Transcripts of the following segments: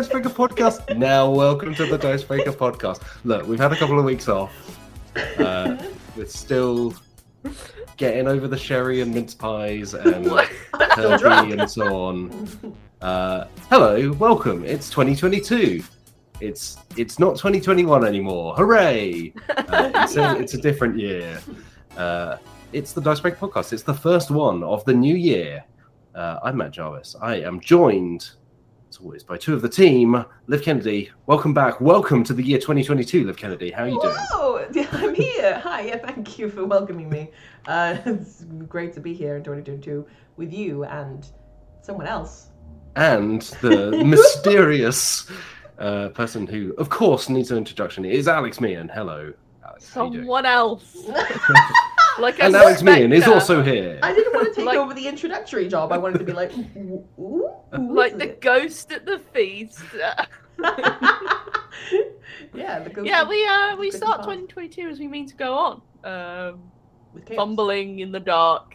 Dice Breaker podcast. Now, welcome to the Dice Breaker podcast. Look, we've had a couple of weeks off. Uh, we're still getting over the sherry and mince pies and turkey and so on. Uh, hello, welcome. It's 2022. It's it's not 2021 anymore. Hooray! Uh, it's, a, it's a different year. Uh, it's the Dice Breaker podcast. It's the first one of the new year. Uh, I'm Matt Jarvis. I am joined, always, by two of the team. Liv Kennedy, welcome back. Welcome to the year 2022, Liv Kennedy. How are you doing? Whoa, I'm here. Hi, yeah, thank you for welcoming me. Uh, it's great to be here in 2022 with you and someone else. And the mysterious uh, person who, of course, needs an introduction is Alex Meehan. Hello, Alex. How? Someone else. Like a And Alex Meehan is spectre. also here. I didn't want to take Like- over the introductory job. I wanted to be like, ooh, ooh, like the it? ghost at the feast. yeah, the ghost yeah, we uh we start past. 2022 as we mean to go on. Um, with fumbling in the dark,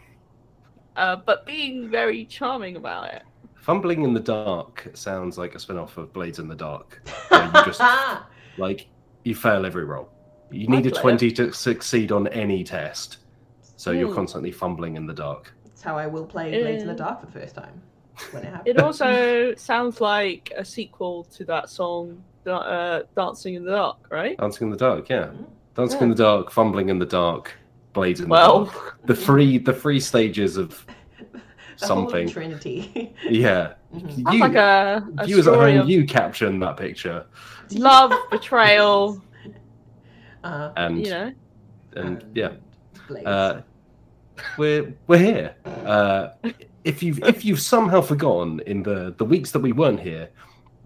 uh, but being very charming about it. Fumbling in the Dark sounds like a spin off of Blades in the Dark. where you just, like, you fail every roll. You need a 20 to succeed on any test. So you're Hmm. constantly fumbling in the dark. That's how I will play Blades in the Uh, Dark for the first time when it happens. It also sounds like a sequel to that song, uh, "Dancing in the Dark," right? Dancing in the dark, yeah. Mm. Dancing Yeah. in the dark, fumbling in the dark, blades in the Well, dark. The three the three stages of The Holy something. Trinity. yeah. Mhm. You, sounds like a, a viewers at story home, of you caption that picture. love, betrayal. Uh, And You know, and yeah. Blades. Uh, we're we're here. Uh, if you've if you've somehow forgotten in the the weeks that we weren't here,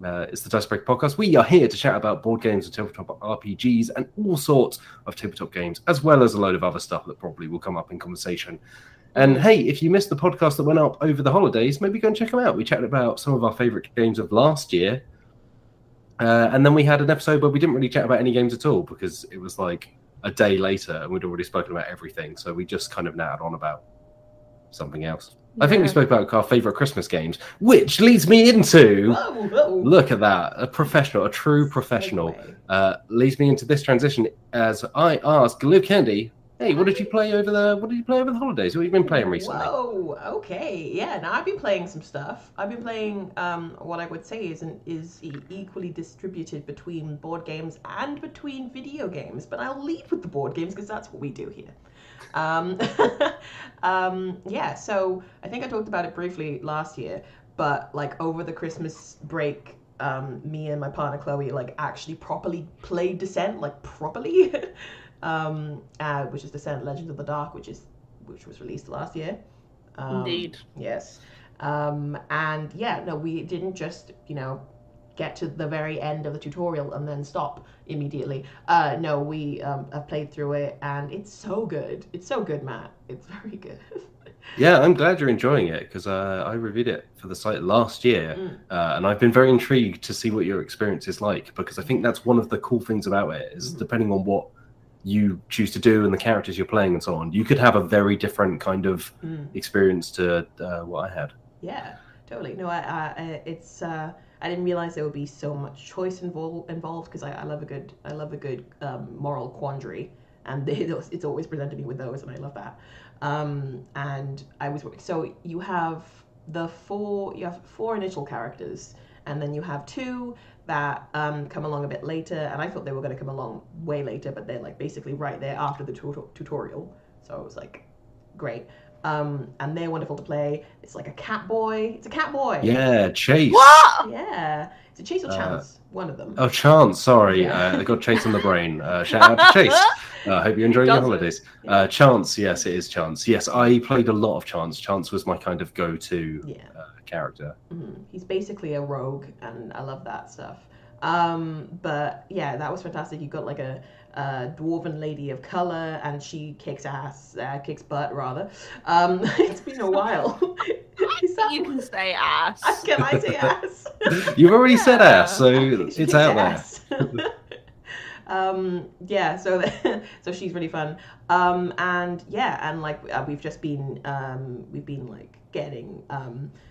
uh, it's the Dice Break podcast. We are here to chat about board games and tabletop RPGs and all sorts of tabletop games, as well as a load of other stuff that probably will come up in conversation. And hey, if you missed the podcast that went up over the holidays, maybe go and check them out. We chatted about some of our favorite games of last year. Uh, and then we had an episode where we didn't really chat about any games at all because it was like a day later and we'd already spoken about everything. So we just kind of nattered on about something else. I think we spoke about our favorite Christmas games, which leads me into Whoa, whoa. look at that a professional, a true professional. Uh, leads me into this transition as I ask Luke Kennedy, hey, what did you play over the what did you play over the holidays? What have you been playing recently? Whoa, okay, yeah. Now I've been playing some stuff. I've been playing um, what I would say is an, is equally distributed between board games and between video games. But I'll lead with the board games because that's what we do here. Um, um, yeah, so I think I talked about it briefly last year, but like over the Christmas break, um, me and my partner Chloe like actually properly played Descent, like properly, um, uh, which is the Descent: Legends of the Dark, which is which was released last year. Um, Indeed. Yes. Um, and yeah, no, we didn't just, you know, get to the very end of the tutorial and then stop immediately. Uh, no, we um, have played through it and it's so good. It's so good, Matt. It's very good. Yeah, I'm glad you're enjoying it because uh, I reviewed it for the site last year, Mm. uh, and I've been very intrigued to see what your experience is like because I think that's one of the cool things about it is Mhm. depending on what you choose to do and the characters you're playing and so on, you could have a very different kind of Mm. experience to uh, what I had. Yeah, totally. No, I, I, it's. Uh, I didn't realize there would be so much choice invol- involved because I, I love a good, I love a good um, moral quandary, and they, it's always presented me with those, and I love that. Um, and I was so you have the four, you have four initial characters, and then you have two that um, come along a bit later, and I thought they were going to come along way later, but they're like basically right there after the tut- tutorial. So it was like great. Um, and they're wonderful to play. It's like a cat boy. It's a cat boy. Yeah, Chase. What? Yeah. It's a Chase or Uh, Chance. one of them. Oh, Chance. Sorry, Yeah. uh, I got Chase in the brain. Uh, shout out to Chase. I uh, hope you're enjoying your Does it? holidays. Uh, Chance, yes, it is Chance. Yes, I played a lot of Chance. Chance was my kind of go-to Yeah. Character. Mhm. He's basically a rogue, and I love that stuff. Um, but yeah, that was fantastic. You got like a, a dwarven lady of color, and she kicks ass, uh, kicks butt rather. Um, it's been a while. Is that You can say ass. Can I say ass? You've already said ass, so I think she it's kicks out there. um, yeah, so so she's really fun. Um, and yeah, and like uh, we've just been um, we've been like getting um, just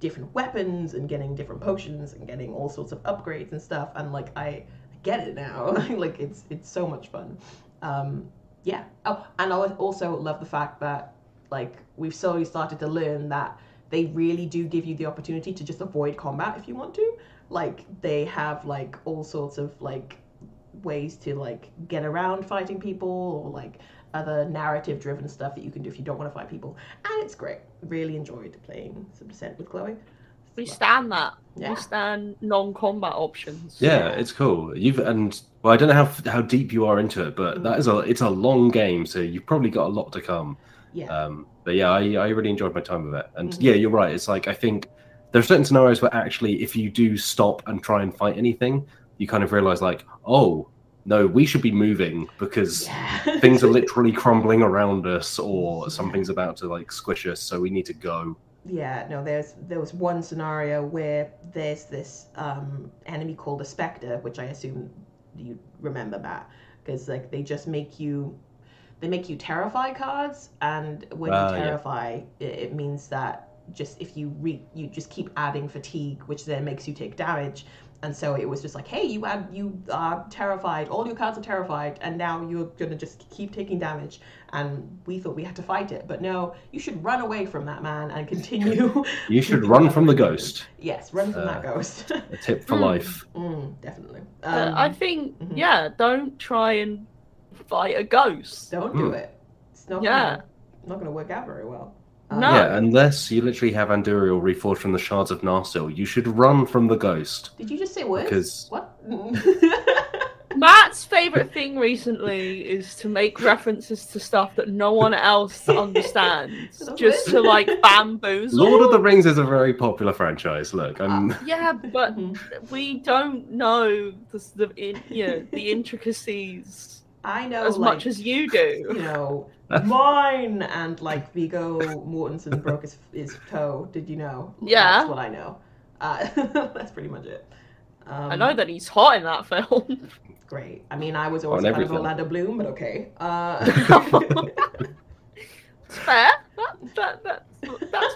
different weapons and getting different potions and getting all sorts of upgrades and stuff. And like I, get it now. like it's it's so much fun. Um, yeah. Oh, and I also love the fact that like we've slowly started to learn that they really do give you the opportunity to just avoid combat if you want to. Like they have like all sorts of like ways to like get around fighting people or like other narrative driven stuff that you can do if you don't want to fight people. And it's great. Really enjoyed playing some Descent with Chloe. We stand that. Yeah. We stand non-combat options. Yeah, Yeah. it's cool. You've and well, I don't know how how deep you are into it, but that is a it's a long game, so you've probably got a lot to come. Yeah. Um, but yeah, I, I really enjoyed my time with it. And Mhm. yeah, you're right. It's like I think there are certain scenarios where actually, if you do stop and try and fight anything, you kind of realize like, oh no, we should be moving because yeah. things are literally crumbling around us, or something's about to like squish us, so we need to go. Yeah, no, there's there was one scenario where there's this um, enemy called a specter, which I assume you remember that because like they just make you they make you terrify cards, and when Ah, you yeah. terrify, it, it means that just if you re you just keep adding fatigue, which then makes you take damage. And so it was just like, hey, you add, you are terrified. All your cards are terrified, and now you're gonna just keep taking damage. And we thought we had to fight it, but no, you should run away from that man and continue. You should run from the ghost. yes, run from that Uh, ghost. A tip for Hmm. life. mm, definitely. Uh, Um, I think, mhm. yeah, don't try and fight a ghost. don't do Mm. it. It's not Yeah. gonna, not gonna work out very well. No. Yeah, unless you literally have Andúril reforged from the shards of Narsil, you should run from the ghost. Did you just say words? Because- what? Matt's favorite thing recently is to make references to stuff that no one else understands, just to like bamboozle. Lord of the Rings is a very popular franchise. Look, I'm uh, Yeah, but we don't know the, the in, you know the intricacies I know as like, much as you do. you know mine and like Viggo Mortensen broke his, his toe. Did you know? Yeah. that's what I know. Uh, that's pretty much it. Um, I know that he's hot in that film. Great. I mean, I was always On a fan of everything. Orlando Bloom, but okay. Uh, It's fair. That, that, that's, that's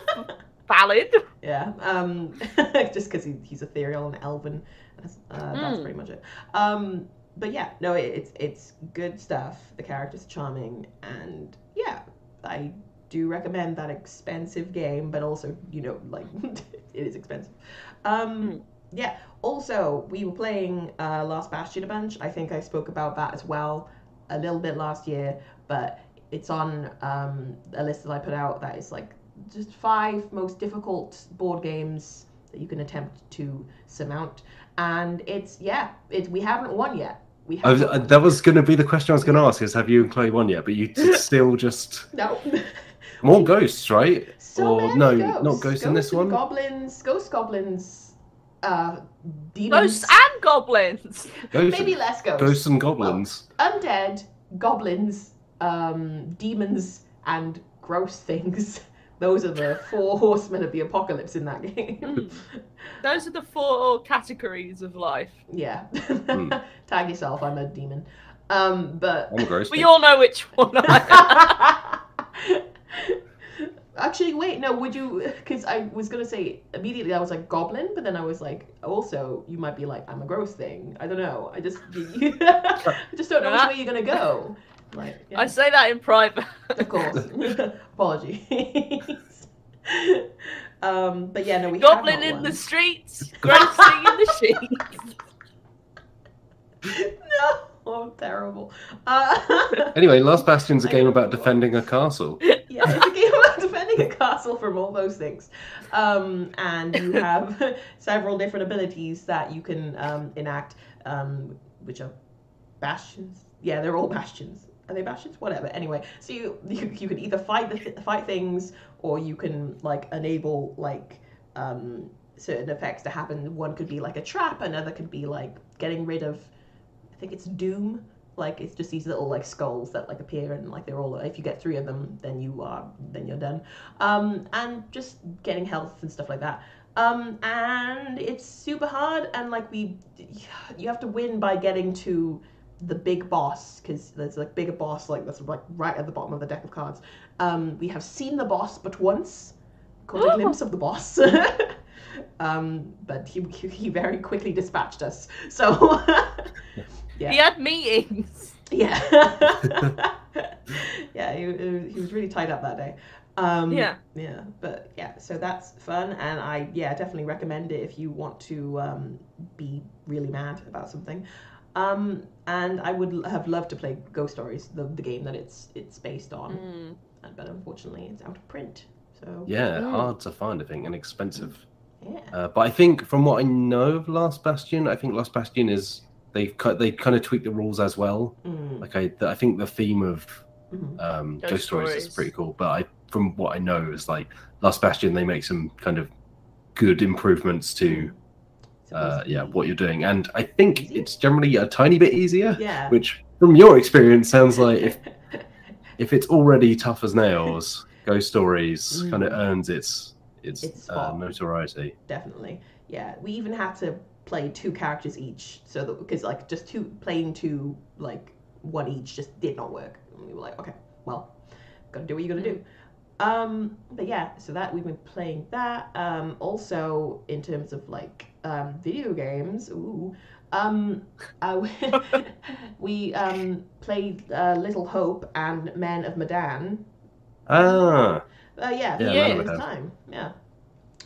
valid. yeah. Um, just because he, he's ethereal and elven. That's, uh, that's Mm. pretty much it. Um, but yeah, no, it, it's it's good stuff. The character's charming, and yeah, I do recommend that expensive game, but also you know like it is expensive. Um, Mm. Yeah. Also, we were playing uh, Last Bastion a bunch. I think I spoke about that as well a little bit last year, but it's on um, a list that I put out that is like just five most difficult board games that you can attempt to surmount. And it's yeah, it we haven't won yet. We haven't. uh, that was going to be the question I was going to ask: is have you and Chloe won yet? But you still just no. more ghosts, right? So Or many no, ghosts. not ghosts in this one? Goblins, ghost goblins, uh, demons. Ghosts and goblins. Ghosts, Maybe less ghosts. ghosts and goblins. undead, goblins, um, demons, and gross things. Those are the four horsemen of the apocalypse in that game. Mm. Those are the four categories of life. yeah. Hmm. Tag yourself, I'm a demon. Um, but I'm a. We all know which one. I Actually, wait, no, would you? Because I was gonna say immediately, I was like goblin, but then I was like, also, you might be like, I'm a gross thing. I don't know. I just, I just don't know which way you're gonna go. Like, yeah. I say that in private. Of course. Apologies. um, but yeah, no, we Goblin have in won. the streets, grossing in the sheets. no, oh, terrible. Uh, Anyway, Last Bastion's a I game about defending a castle. yeah, it's a game about defending a castle from all those things. Um, and you have several different abilities that you can um, enact, um, which are bastions. Yeah, they're all bastions. Are they bastions? Whatever. Anyway, so you you, you can either fight the th- fight things, or you can like enable like um, certain effects to happen. One could be like a trap. Another could be like getting rid of. I think it's doom like it's just these little like skulls that like appear and like they're all if you get three of them then you are then you're done um and just getting health and stuff like that um and it's super hard and like we you have to win by getting to the big boss because there's like bigger boss like that's like right at the bottom of the deck of cards um we have seen the boss but once caught a glimpse of the boss. um, but he, he he very quickly dispatched us. So yeah. He had meetings. Yeah. yeah, he, he was really tied up that day. Um, Yeah. Yeah, but yeah, so that's fun, and I yeah definitely recommend it if you want to um, be really mad about something. Um, and I would have loved to play Ghost Stories, the, the game that it's it's based on, Mm. uh, but unfortunately it's out of print. So Yeah, Mm. hard to find, I think, and expensive. yeah, Uh, but I think from what I know of Last Bastion, I think Last Bastion is they've cut they kind of tweaked the rules as well. Mm, Like I, I think the theme of mhm. um, Ghost Ghost, Stories. Stories. is pretty cool. But I, from what I know, is like Last Bastion, they make some kind of good improvements to So uh, yeah what you're doing, and I think it's generally a tiny bit easier. yeah. Which, from your experience, sounds like if if it's already tough as nails, Ghost Stories kind of Mm. earns its its, Its uh, notoriety. definitely yeah we even had to play two characters each so that because like just two playing two like one each just did not work and we were like okay well gotta do what you gotta do um but yeah so that we've been playing that um also in terms of like um video games ooh. Um uh, we um played uh, little hope and men of medan. Ah, uh, yeah, Yeah, for Men of time. Yeah,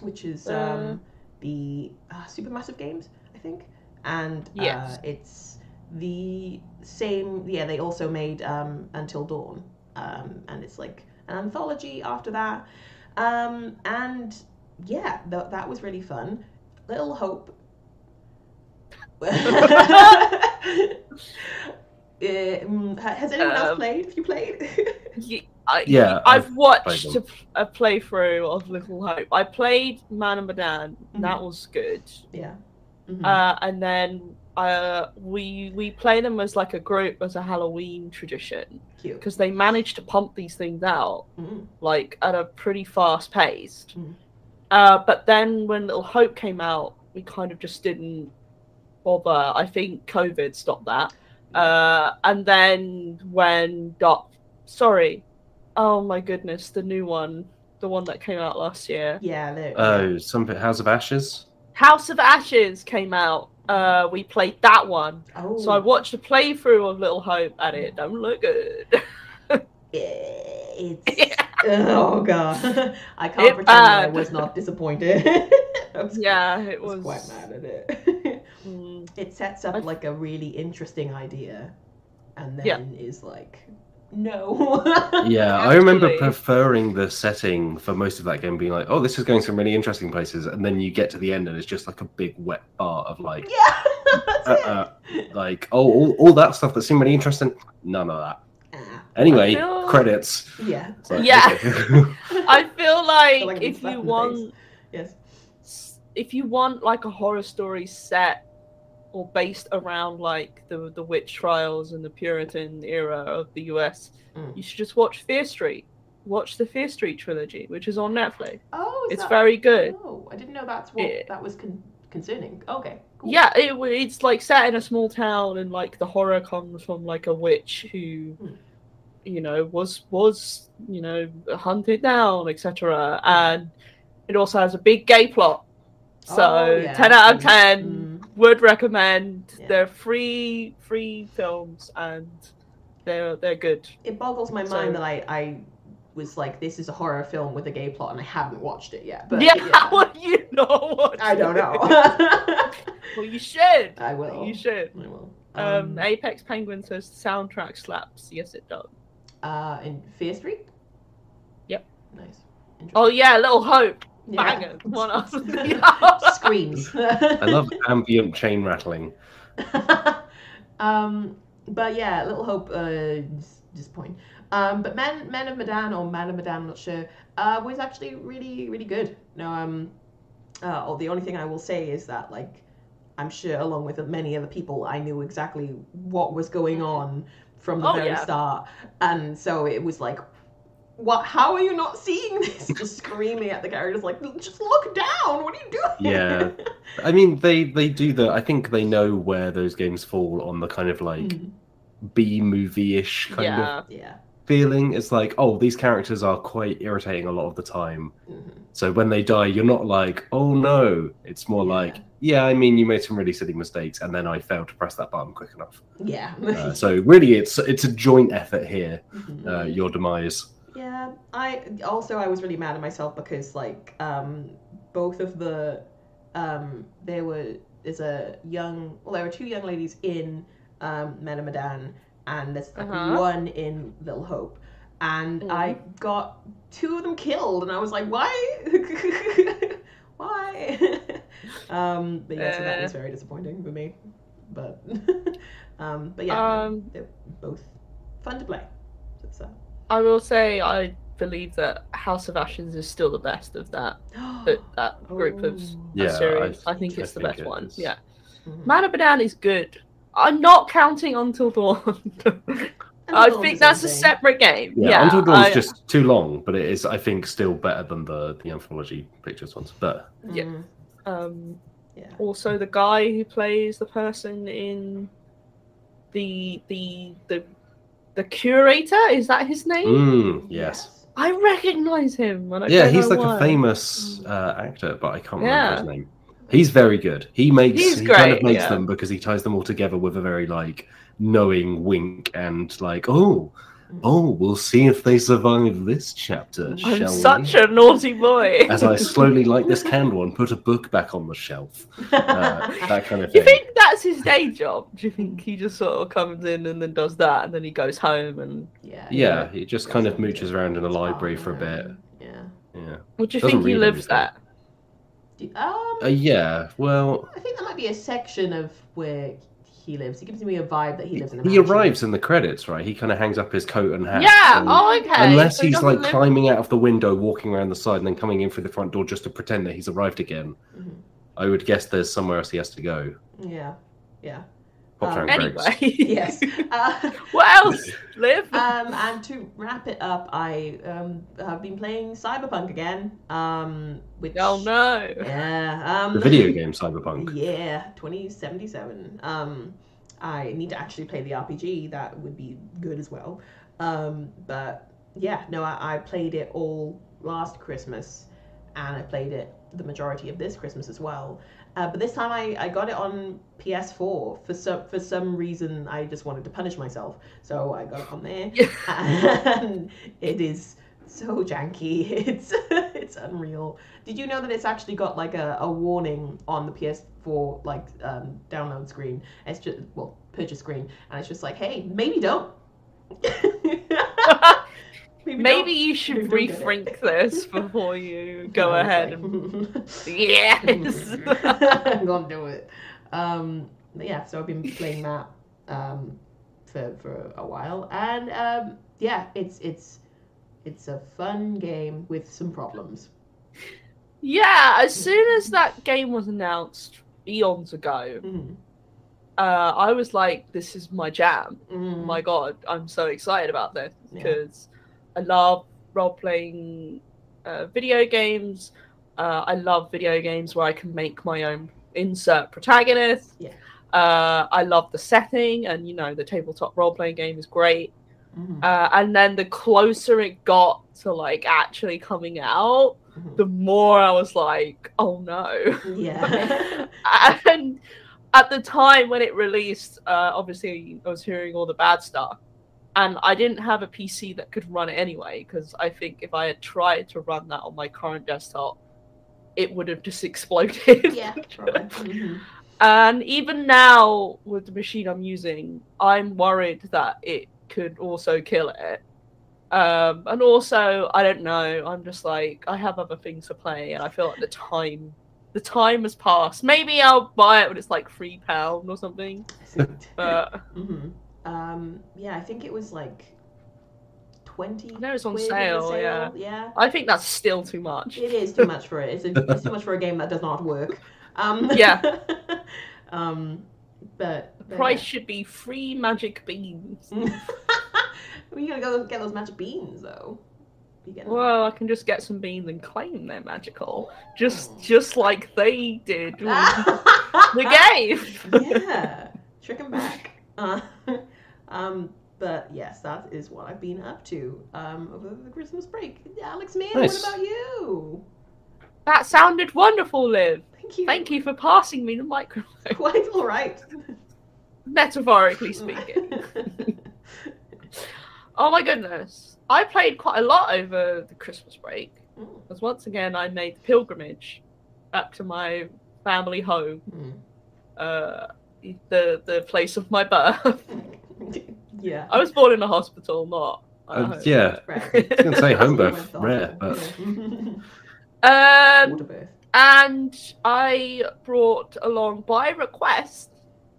which is Uh, um, the uh, Supermassive Games, I think, and uh, it's the same. Yeah, they also made um, Until Dawn, um, and it's like an anthology after that. Um, and yeah, th- that was really fun. Little Hope. Um, has anyone else Um, played? Have you played? Ye- I, Yeah, I've watched a, a playthrough of Little Hope. I played Man and Medan. Mhm. That was good. yeah. Mhm. Uh, and then uh, we we play them as like a group as a Halloween tradition because they managed to pump these things out Mhm. like at a pretty fast pace. Mhm. Uh, but then when Little Hope came out, we kind of just didn't bother. I think COVID stopped that. Uh, and then when Dot, sorry, oh my goodness, the new one, the one that came out last year, Yeah. they're- oh, something House of Ashes. House of Ashes came out. Uh, we played that one. Oh. So I watched a playthrough of Little Hope, and it don't look good. It's. Oh god. I can't It pretend that I was not disappointed. Was, yeah, it was, was. quite mad at it. Mm, it sets up like a really interesting idea, and then Yeah. is like, no. Yeah, I remember preferring the setting for most of that game, being like, "Oh, this is going some really interesting places," and then you get to the end, and it's just like a big wet bar of like, yeah. That's uh, it. uh, like, oh, all, all that stuff that seemed really interesting. None of that. Ah, Anyway, feel- credits. yeah. It's Yeah. okay. I feel like, like I've been if you want, Yes. if you want like a horror story set or based around like the the witch trials and the Puritan era of the US, Mm. you should just watch Fear Street. Watch the Fear Street trilogy, which is on Netflix. Oh, It's that- very good. Oh, I didn't know that's what It- that was con- concerning. Okay. Cool. Yeah, it, it's like set in a small town, and like the horror comes from like a witch who, Hmm. you know, was was you know hunted down, etc. And it also has a big gay plot. So Oh, yeah. ten out of Mm. ten would recommend. Yeah. They're free free films, and they're they're good. it boggles my So- mind that I, I was like, this is a horror film with a gay plot, and I haven't watched it yet. But yeah, how would you know what? I don't know. well, you should. I will. You should. I will. Um, Apex Penguin says soundtrack slaps. Yes, it does. uh, in Fear Street. Yep. Nice. Oh yeah, Little Hope. Yeah. One after the other. Screams. I love ambient chain rattling. um, but yeah, Little Hope. Uh, dis- disappointing. Um, but Men Men of Medan or Man of Medan, I'm not sure. Uh, was actually really really good. No, um, uh, oh, the only thing I will say is that like, I'm sure along with many other people, I knew exactly what was going on from the Oh, very yeah. start, and so it was like. What? How are you not seeing this? Just screaming at the characters, like, just look down. What are you doing? Yeah. I mean, they they do the. I think they know where those games fall on the kind of like Mm, B movie ish kind of Yeah. yeah. feeling. It's like, oh, these characters are quite irritating a lot of the time. Mhm. So when they die, you're not like, oh no. It's more Yeah. like, yeah, I mean, you made some really silly mistakes, and then I failed to press that button quick enough. Yeah. Uh, so really, it's it's a joint effort here. Mhm. Uh, your demise. Yeah, I also I was really mad at myself because like um both of the um there were there's a young well there were two young ladies in um Man of Medan and there's like Uh-huh. one in Little Hope and I got two of them killed and I was like why why um but yeah so that Uh. was very disappointing for me but um but yeah Um, they're both fun to play so. I will say I believe that House of Ashes is still the best of that that, that group of. Yeah, series. I, I- think I it's the think best it one. is. Yeah, Mhm. Man of Medan is good. I'm not counting Until Dawn. I think Dawn's that's a separate game. Yeah, Yeah, Until Dawn's I- just too long, but it is, I think, still better than the the anthology pictures ones. But Yeah. Mhm. Um, Yeah. also the guy who plays the person in the the the the curator is that his name? mm, yes. I recognize him. I Yeah, he's like why. a famous uh, actor, but I can't remember his name. He's very good. He makes He's he kind of makes yeah. them because he ties them all together with a very like knowing wink and like, oh, oh, we'll see if they survive this chapter, I'm shall such we? a naughty boy. As I slowly light this candle and put a book back on the shelf, uh, that kind of Do you think that's his day job? Do you think he just sort of comes in and then does that, and then he goes home and? yeah. Yeah, he just kind of mooches around in the library for a bit. Yeah. Yeah. Would you Doesn't think he lives anything. at? Um, Uh, yeah. Well, I think that might be a section of where he lives. He gives me a vibe that he lives in. A he mansion. arrives in the credits, right? He kind of hangs up his coat and hat. Yeah. and- Oh, okay. Unless So he's doesn't like live- climbing out of the window, walking around the side, and then coming in through the front door just to pretend that he's arrived again. Mhm. I would guess there's somewhere else he has to go. Yeah. Yeah. Pop Um, down Greg's. Anyway. Yes. Uh, what else? Live. um, and to wrap it up, I um, have been playing Cyberpunk again. Um, which oh no. Yeah. Um, The video game Cyberpunk. Yeah, 2077. Um, I need to actually play the RPG. That would be good as well. Um, but yeah, no, I, I played it all last Christmas, and I played it the majority of this Christmas as well. Uh, but this time I, I got it on PS4 for some for some reason I just wanted to punish myself, so I got it on there, and it is so janky. It's it's unreal. Did you know that it's actually got like a, a warning on the PS4 like um, download screen? It's just well purchase screen, and it's just like, hey, maybe don't. maybe, Maybe you should Maybe rethink this before you go ahead and and yes. I'm gonna do it. Um, yeah, so I've been playing that um, for for a while, and um, yeah, it's it's it's a fun game with some problems. yeah. As soon as that game was announced eons ago, Mhm. uh, I was like, "This is my jam." Mm. my god, I'm so excited about this Yeah. I love role playing uh, video games. Uh, I love video games where I can make my own insert protagonist. Yeah. Uh, I love the setting, and you know, the tabletop role playing game is great. Mhm. Uh, and then the closer it got to like actually coming out, Mhm. the more I was like, oh no. Yeah. and at the time when it released, uh, obviously I was hearing all the bad stuff, and I didn't have a PC that could run it anyway. Because I think if I had tried to run that on my current desktop, it would have just exploded. yeah, probably. Mhm. And even now, with the machine I'm using, I'm worried that it could also kill it. Um, and also, I don't know. I'm just like I have other things to play, and I feel like the time, the time has passed. Maybe I'll buy it when it's like three pound or something. But Mhm. Um, yeah, I think it was like twenty. No, it's on the sale, yeah. yeah. I think that's still too much. It is too much for it. It's, a, it's too much for a game that does not work. Um, Yeah. um, but The but price should be free magic beans. yeah. we gotta go get those magic beans though. Them. Well, I can just get some beans and claim they're magical, just Oh. just like they did the game. yeah, trick him back. Uh, um, but yes, that is what I've been up to um, over the Christmas break. Alex Meehan, Nice. what about you? That sounded wonderful, Liv. Thank you. Thank you for passing me the microphone, Quite all right. metaphorically speaking. oh my goodness. I played quite a lot over the Christmas break Mm, because once again I made the pilgrimage back to my family home, mm. uh, the the place of my birth. yeah. I was born in a hospital, not. at Uh, home. yeah, I was gonna say home Went birth, rare, but Um, and I brought along by request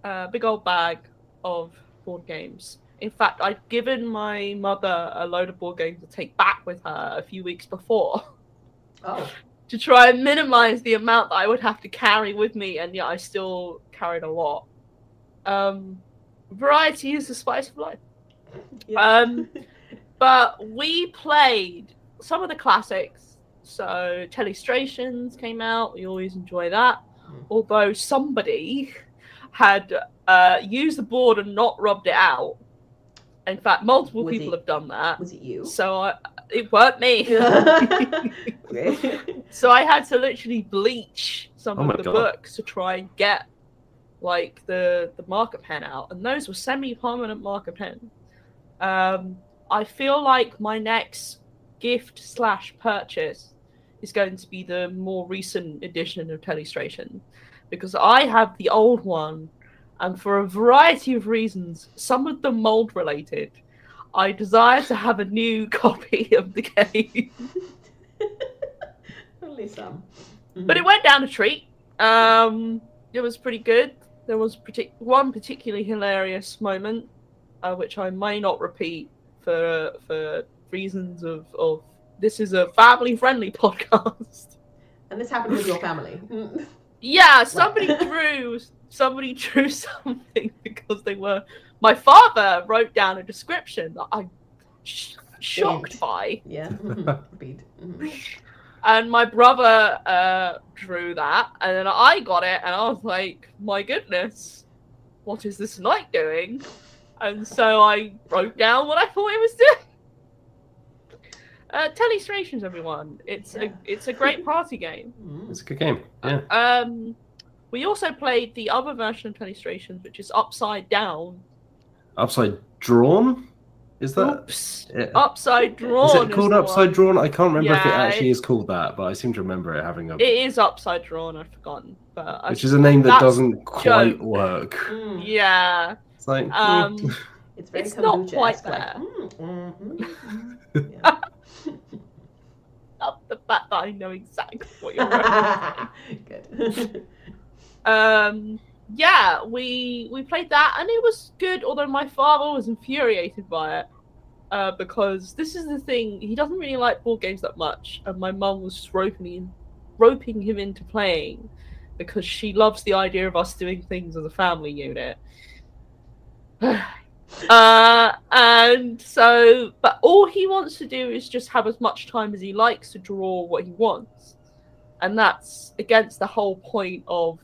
a big old bag of board games. In fact, I'd given my mother a load of board games to take back with her a few weeks before Oh, to try and minimize the amount that I would have to carry with me, and yet I still carried a lot. Um, variety is the spice of life. yeah. Um, but we played some of the classics. So Telestrations came out. We always enjoy that. Mm. Although somebody had uh, used the board and not rubbed it out. In fact, multiple Was people it- have done that. Was it you? So I, it weren't me. so I had to literally bleach some Oh of the God. books to try and get like the the marker pen out, and those were semi-permanent marker pens. Um, I feel like my next gift slash purchase is going to be the more recent edition of Telestration, because I have the old one, and for a variety of reasons, some of them mold related. I desire to have a new copy of the game. Only some. but it went down a treat. Um, it was pretty good. There was partic- one particularly hilarious moment, uh, which I may not repeat for for reasons of of this is a family friendly podcast. And this happened with your family. Yeah, somebody drew somebody drew something because they were. My father wrote down a description that I'm sh- shocked Brilliant. by. yeah. Mhm. Repeat. And my brother uh, drew that, and then I got it, and I was like, "My goodness, what is this knight doing?" And so I wrote down what I thought it was doing. Uh, Telestrations, everyone. It's Yeah. a it's a great party game. Mhm. it's a good game. Yeah. Um, we also played the other version of Telestrations, which is Upside Down. Upside drawn? Is that? Oops, Yeah. Upside Drawn. Is it called the Upside one. Drawn? I can't remember if it Yeah, actually is called that, but I seem to remember it having a, It is Upside Drawn. I've forgotten, but I, which is a name that doesn't quite joke. work. Mm. yeah. It's like, mm, Um, It's very It's not kombucha-esque, quite like, there. mm, mhm. Yeah. love the fact that I know exactly what you're referencing. Good. um, yeah, we we played that and it was good. Although my father was infuriated by it uh, because this is the thing he doesn't really like board games that much, and my mum was roping roping him into playing because she loves the idea of us doing things as a family unit. uh, and so, but all he wants to do is just have as much time as he likes to draw what he wants, and that's against the whole point of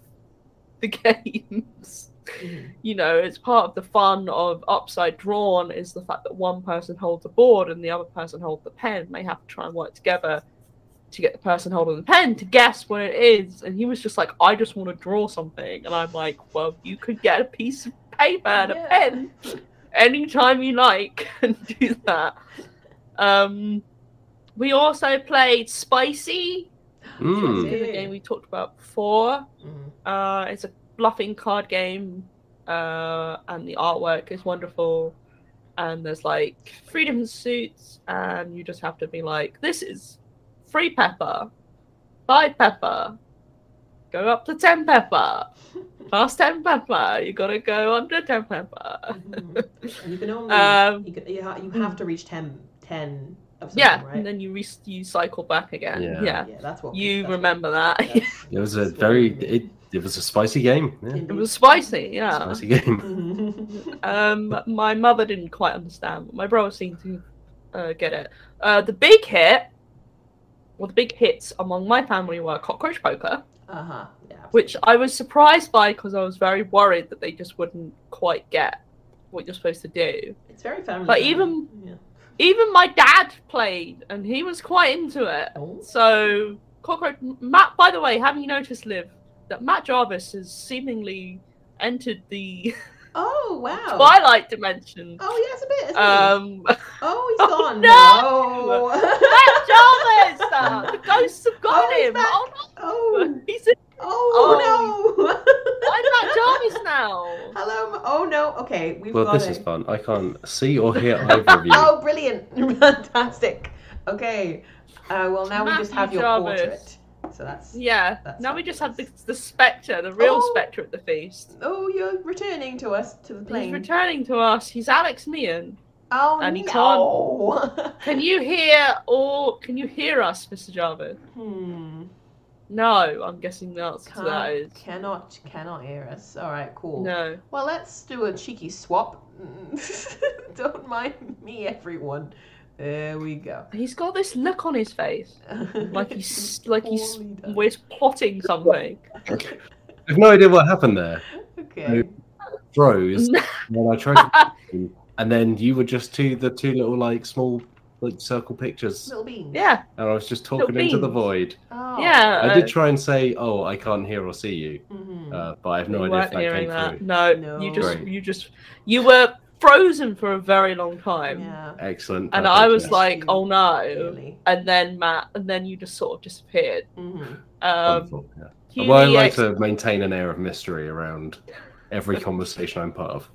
the games. Mhm. You know, it's part of the fun of upside drawn is the fact that one person holds a board and the other person holds the pen. They have to try and work together to get the person holding the pen to guess what it is. And he was just like, I just want to draw something. And I'm like, well, you could get a piece of paper and a pen anytime you like and do that. Um, we also played Spicy, mm. which is a game we talked about before. Mhm. Uh, it's a bluffing card game, uh, and the artwork is wonderful. And there's like three different suits, and you just have to be like, this is free pepper, five pepper, go up to ten pepper, past ten pepper. You gotta go under ten pepper. Mhm. And you can only Um, you, can, you, have to reach 10, 10 of something, Yeah, right? and then you re- you cycle back again. Yeah. Yeah, yeah, that's what you that's what- remember that. that's- It was a very it, it was a spicy game. Yeah. it was spicy. Yeah. Spicy game. Um, my mother didn't quite understand, but my brother seemed to uh, get it. Uh, the big hit, well, the big hits among my family were Cockroach Poker, uh-huh. Yeah. which I was surprised by because I was very worried that they just wouldn't quite get what you're supposed to do. It's very family. But friendly. even- Yeah. Even my dad played, and he was quite into it. Oh. So, Cockroach Matt. By the way, have you noticed, Liv, that Matt Jarvis has seemingly entered the Oh wow. Twilight dimension? Oh yes, a bit. Isn't he? Um, oh, he's oh, gone. no! No. Matt Jarvis! uh, the ghosts have got Oh, him. Oh oh. no! He's in Oh, no. I'm Matt Jarvis now. Hello. Oh no. Okay, we've Well, got this it. is fun. I can't see or hear either of you. oh, brilliant! Fantastic. Okay. Uh, well, now we just have your Jarvis. portrait. So that's. Yeah. That's now we just have the, the spectre, the real Oh. spectre at the feast. Oh, you're returning to us to the plane. He's returning to us. He's Alex Meehan. oh and he no. Can you hear or can you hear us, Mr. Jarvis? hmm. No, I'm guessing the answer to that Can't, is cannot cannot hear us. All right, cool. no. Well, let's do a cheeky swap. Don't mind me, everyone. There we go. He's got this look on his face, like he's like he's done. we're plotting something. I have no idea what happened there. Okay. Froze when I tried to, and then you were just two the two little like small like circle pictures, Little beans. yeah, and I was just talking Little into the beans. void. Oh. yeah. I did try and say, "Oh, I can't hear or see you," Mhm. uh, but I have no you idea weren't if that hearing came that. through. No, No. you just Great. you just you were frozen for a very long time, yeah. Excellent. and perfect, I was yes. like, oh no, Really. and then Matt, and then you just sort of disappeared. hmm Um, Wonderful, yeah. Well, I like X- to maintain an air of mystery around every conversation I'm part of.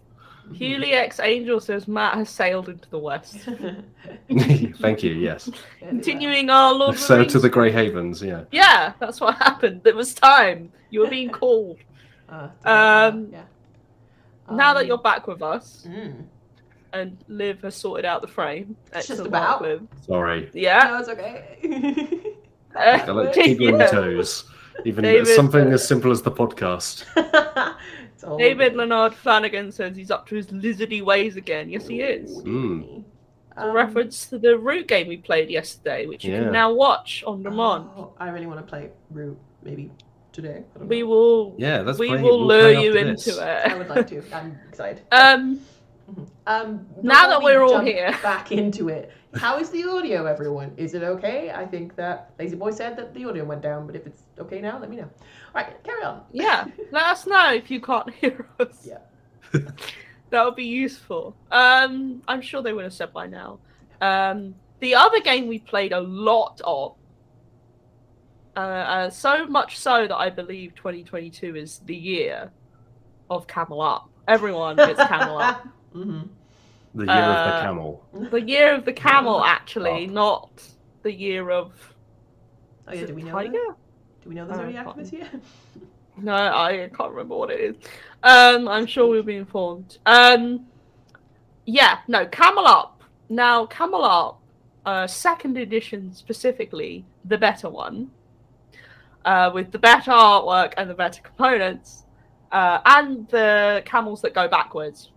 Hewley X Angel says Matt has sailed into the west. Thank you. Yes. Continuing our Lord So Rings to the Grey Havens. Yeah. Yeah, that's what happened. It was time. You were being called. Uh, Um, yeah. now that Um, you're back with us mm. and Liv has sorted out the frame. Just about. Liv. Sorry. Yeah. No, it's okay. I like to keep you on your Yeah. toes. Even David, something uh, as simple as the podcast. It's all David good. Leonard Flanagan says he's up to his lizardy ways again. Yes, he is. Mm. A Um, reference to the Root game we played yesterday, which you Yeah. can now watch on demand. oh, I really want to play Root maybe today. We will. Yeah, that's we play- will we'll lure you after into this. I would like to. I'm excited. Um, Um, Now that we we're all here. back into it. How is the audio, everyone? Is it okay? I think that Lazy Boy said that the audio went down, but if it's okay now, let me know. All right, carry on. yeah, let us know if you can't hear us. Yeah. that would be useful. Um, I'm sure they would have said by now. Um, the other game we played a lot of, uh, uh, so much so that I believe 2022 is the year of Camel Up. Everyone gets Camel Up. hmm The year of the Uh, camel. The year of the camel, actually, Up. not the year of. Oh yeah, do we know Tiger? that? Do we know the zodiac can't- this year? No, I can't remember what it is. Um, I'm sure we'll be informed. Um, yeah, no, Camel Up. Now, Camel Up, uh, second edition specifically, the better one, uh, with the better artwork and the better components, uh, and the camels that go backwards.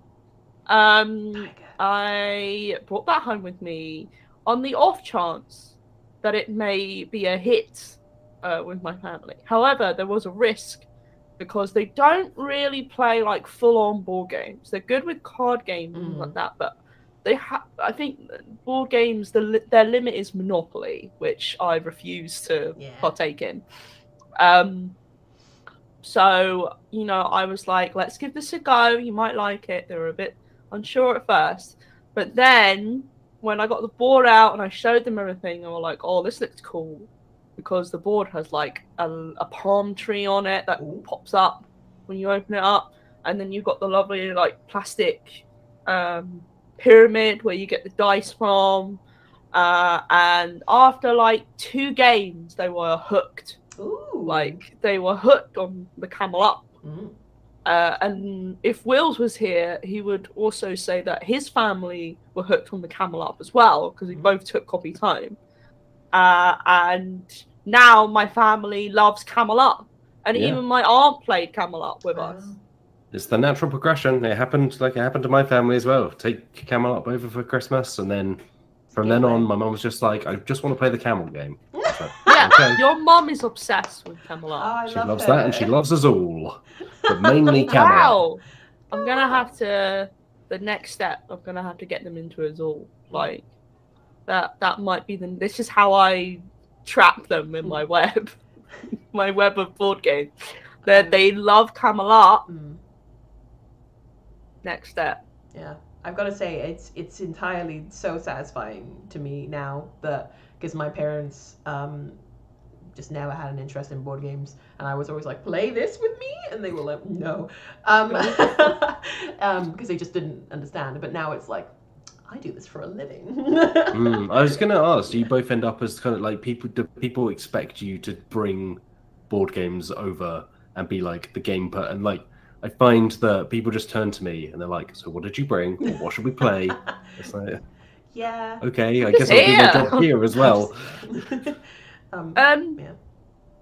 Um, Tiger. I brought that home with me on the off chance that it may be a hit uh, with my family. However, there was a risk because they don't really play like full on board games. They're good with card games and Mm. like that, but they have. I think board games the li- their limit is Monopoly, which I refuse to Yeah. partake in. Um, so you know, I was like, let's give this a go. You might like it. They're a bit unsure at first, but then when I got the board out and I showed them everything, they were like, "Oh, this looks cool," because the board has like a, a palm tree on it that Ooh. pops up when you open it up, and then you've got the lovely like plastic um, pyramid where you get the dice from. Uh, and after like two games, they were hooked. Ooh. Like they were hooked on the camel up. Mm. Uh, and if Wills was here, he would also say that his family were hooked on the camel up as well because we Mhm. both took copies home. Uh, and now my family loves camel up, and Yeah. even my aunt played camel up with us. It's the natural progression. It happened like it happened to my family as well. Take camel up over for Christmas, and then from then on, my mum was just like, "I just want to play the camel game." I like, Yeah, okay. your mum is obsessed with camel Oh, up. I She love loves her. that, and she loves us all, but mainly camel. Wow, I'm gonna have to the next step. I'm gonna have to get them into Azul. Like that. That might be the. This is how I trap them in my web, my web of board games. That they love Camelot. Mm, Next step. yeah, I've got to say it's it's entirely so satisfying to me now that because my parents um just never had an interest in board games and I was always like play this with me and they were like no um um because they just didn't understand but now it's like I do this for a living Mm, I was going to ask, do you both end up as kind of like people? Do people expect you to bring board games over and be like the game per and like? I find that people just turn to me and they're like, "So what did you bring? Or what should we play?" It's like, yeah okay, I guess I'll do my job here as well. um, Um. Yeah.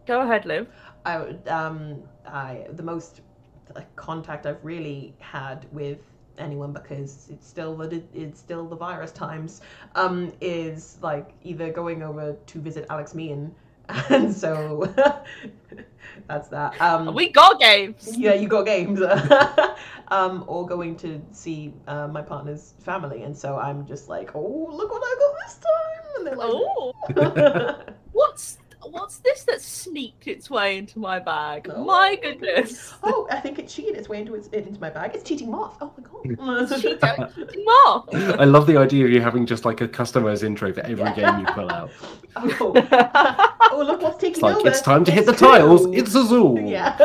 Go ahead, Liv. I um, I the most like contact I've really had with anyone because it's still the it's still the virus times um is like either going over to visit Alex Meehan and so that's that um. We got games. yeah you got games. Um or going to see uh, my partner's family and so I'm just like oh look what I got this time. And they're like Oh, what's what's this that sneaked its way into my bag? Oh. My goodness. Oh, I think it's cheated its way into its into my bag. It's cheating moth. Oh my god. She don't. I love the idea of you having just like a customized intro for every Yeah. game you pull out. oh. oh, look what's taking It's like over. it's time to hit the It's tiles. true. It's Azul. Yeah.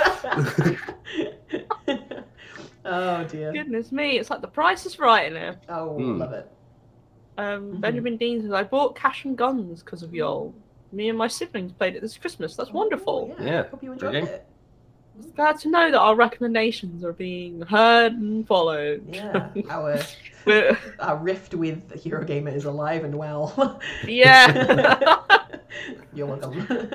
oh dear. Goodness me, it's like the price is right in here. Oh, Hmm. love it. Um, Mhm. Benjamin Dean says, I bought Cash and Guns because of y'all. Me and my siblings played it this Christmas. That's wonderful. Oh, Yeah, Hope you enjoyed game. it. Glad to know that our recommendations are being heard and followed. Yeah. Our our rift with Eurogamer is alive and well. yeah. You're welcome.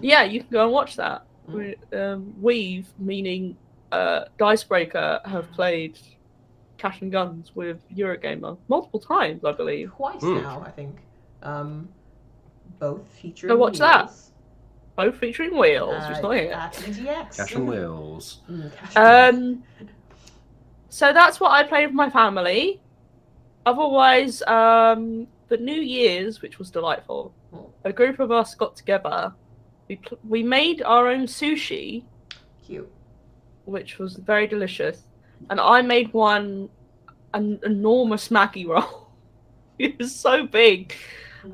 yeah, you can go and watch that. Mm. We, um, we've, meaning uh, Dicebreaker, have played Cash and Guns with Eurogamer multiple times, I believe. Twice Hmm. now, I think. Um, both featuring. Go watch that. Both featuring wheels. Uh, just not here. Cash and wheels. Mm, cash and wheels. Um, so that's what I played with my family. Otherwise, um, the New Year's, which was delightful, Oh. a group of us got together. We pl- we made our own sushi, Cute. which was very delicious, and I made one an enormous maki roll. it was so big.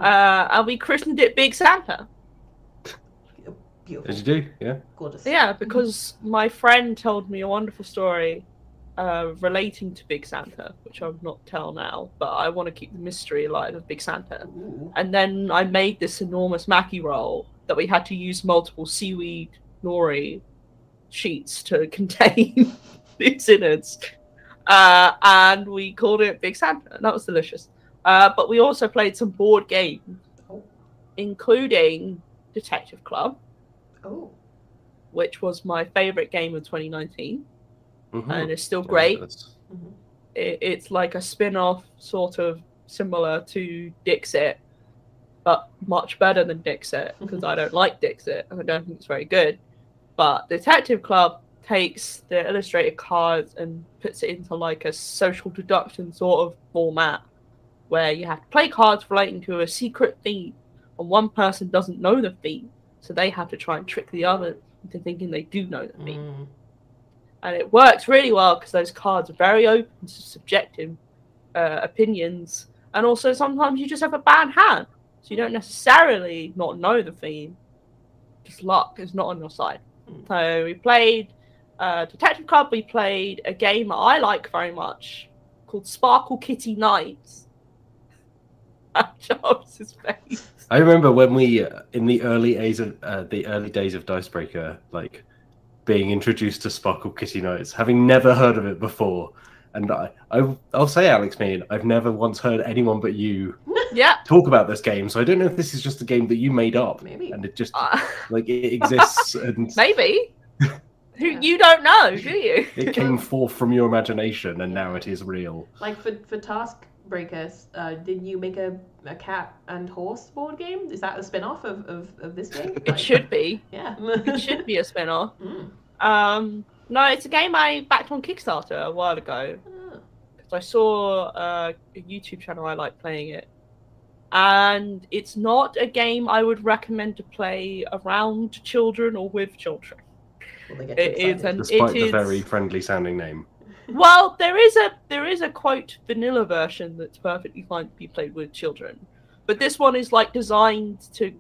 Uh, and we christened it Big Santa. Beautiful. As you do, yeah. Gorgeous. Yeah, because my friend told me a wonderful story uh, relating to Big Santa, which I will not tell now, but I want to keep the mystery alive of Big Santa. Ooh. And then I made this enormous maki roll that we had to use multiple seaweed nori sheets to contain its innards. Uh, and we called it Big Santa, and that was delicious. Uh, but we also played some board games, Oh. including Detective Club Oh. which was my favorite game of 2019 Mhm. and it's still Yeah, great that's- Mhm. it, it's like a spin-off sort of similar to dixit but much better than dixit because i don't like dixit and i don't think it's very good but detective club takes the illustrated cards and puts it into like a social deduction sort of format where you have to play cards relating to a secret theme and one person doesn't know the theme so they have to try and trick the other into thinking they do know the theme Mm. and it works really well because those cards are very open to subjective uh, opinions, and also sometimes you just have a bad hand, so you don't necessarily not know the theme. Just luck is not on your side. Hmm. So we played uh, Detective Club. We played a game I like very much called Sparkle Kitty Nights. Charles's face. I remember when we, uh, in the early days of uh, the early days of Dicebreaker, like being introduced to Sparkle Kitty Nights, having never heard of it before, and I, I I'll say, Alex, mean I've never once heard anyone but you Yeah. talk about this game, so I don't know if this is just a game that you made up, Maybe. and it just Uh, like it exists and maybe. Who Yeah. you don't know, do you? it came forth from your imagination, and now it is real. Like for for Task Breakers, uh, did you make a, a cat and horse board game? Is that a spin off of, of, of this game? It should be. Yeah. It should be a spin-off. Mm. Um, no, it's a game I backed on Kickstarter a while ago Ah. because I saw uh, a YouTube channel I like playing it, and it's not a game I would recommend to play around children or with children. Will they get It too is excited? an- Despite the is- very friendly sounding name. Well, there is a there is a quote vanilla version that's perfectly fine to be played with children, but this one is like designed to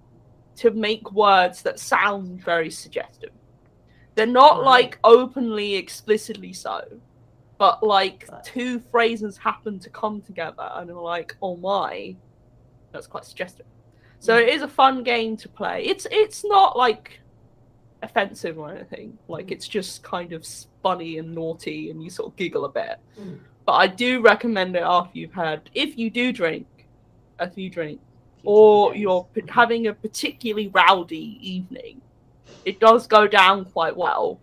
to make words that sound very suggestive. They're not Right. like openly explicitly so, but like two phrases happen to come together and are like, oh my, that's quite suggestive. So mm. it is a fun game to play. It's it's not like offensive or anything. Like Mm. it's just kind of funny and naughty, and you sort of giggle a bit. Mm. But I do recommend it after you've had, if you do drink, a few drinks, or you're p- having a particularly rowdy evening. It does go down quite well.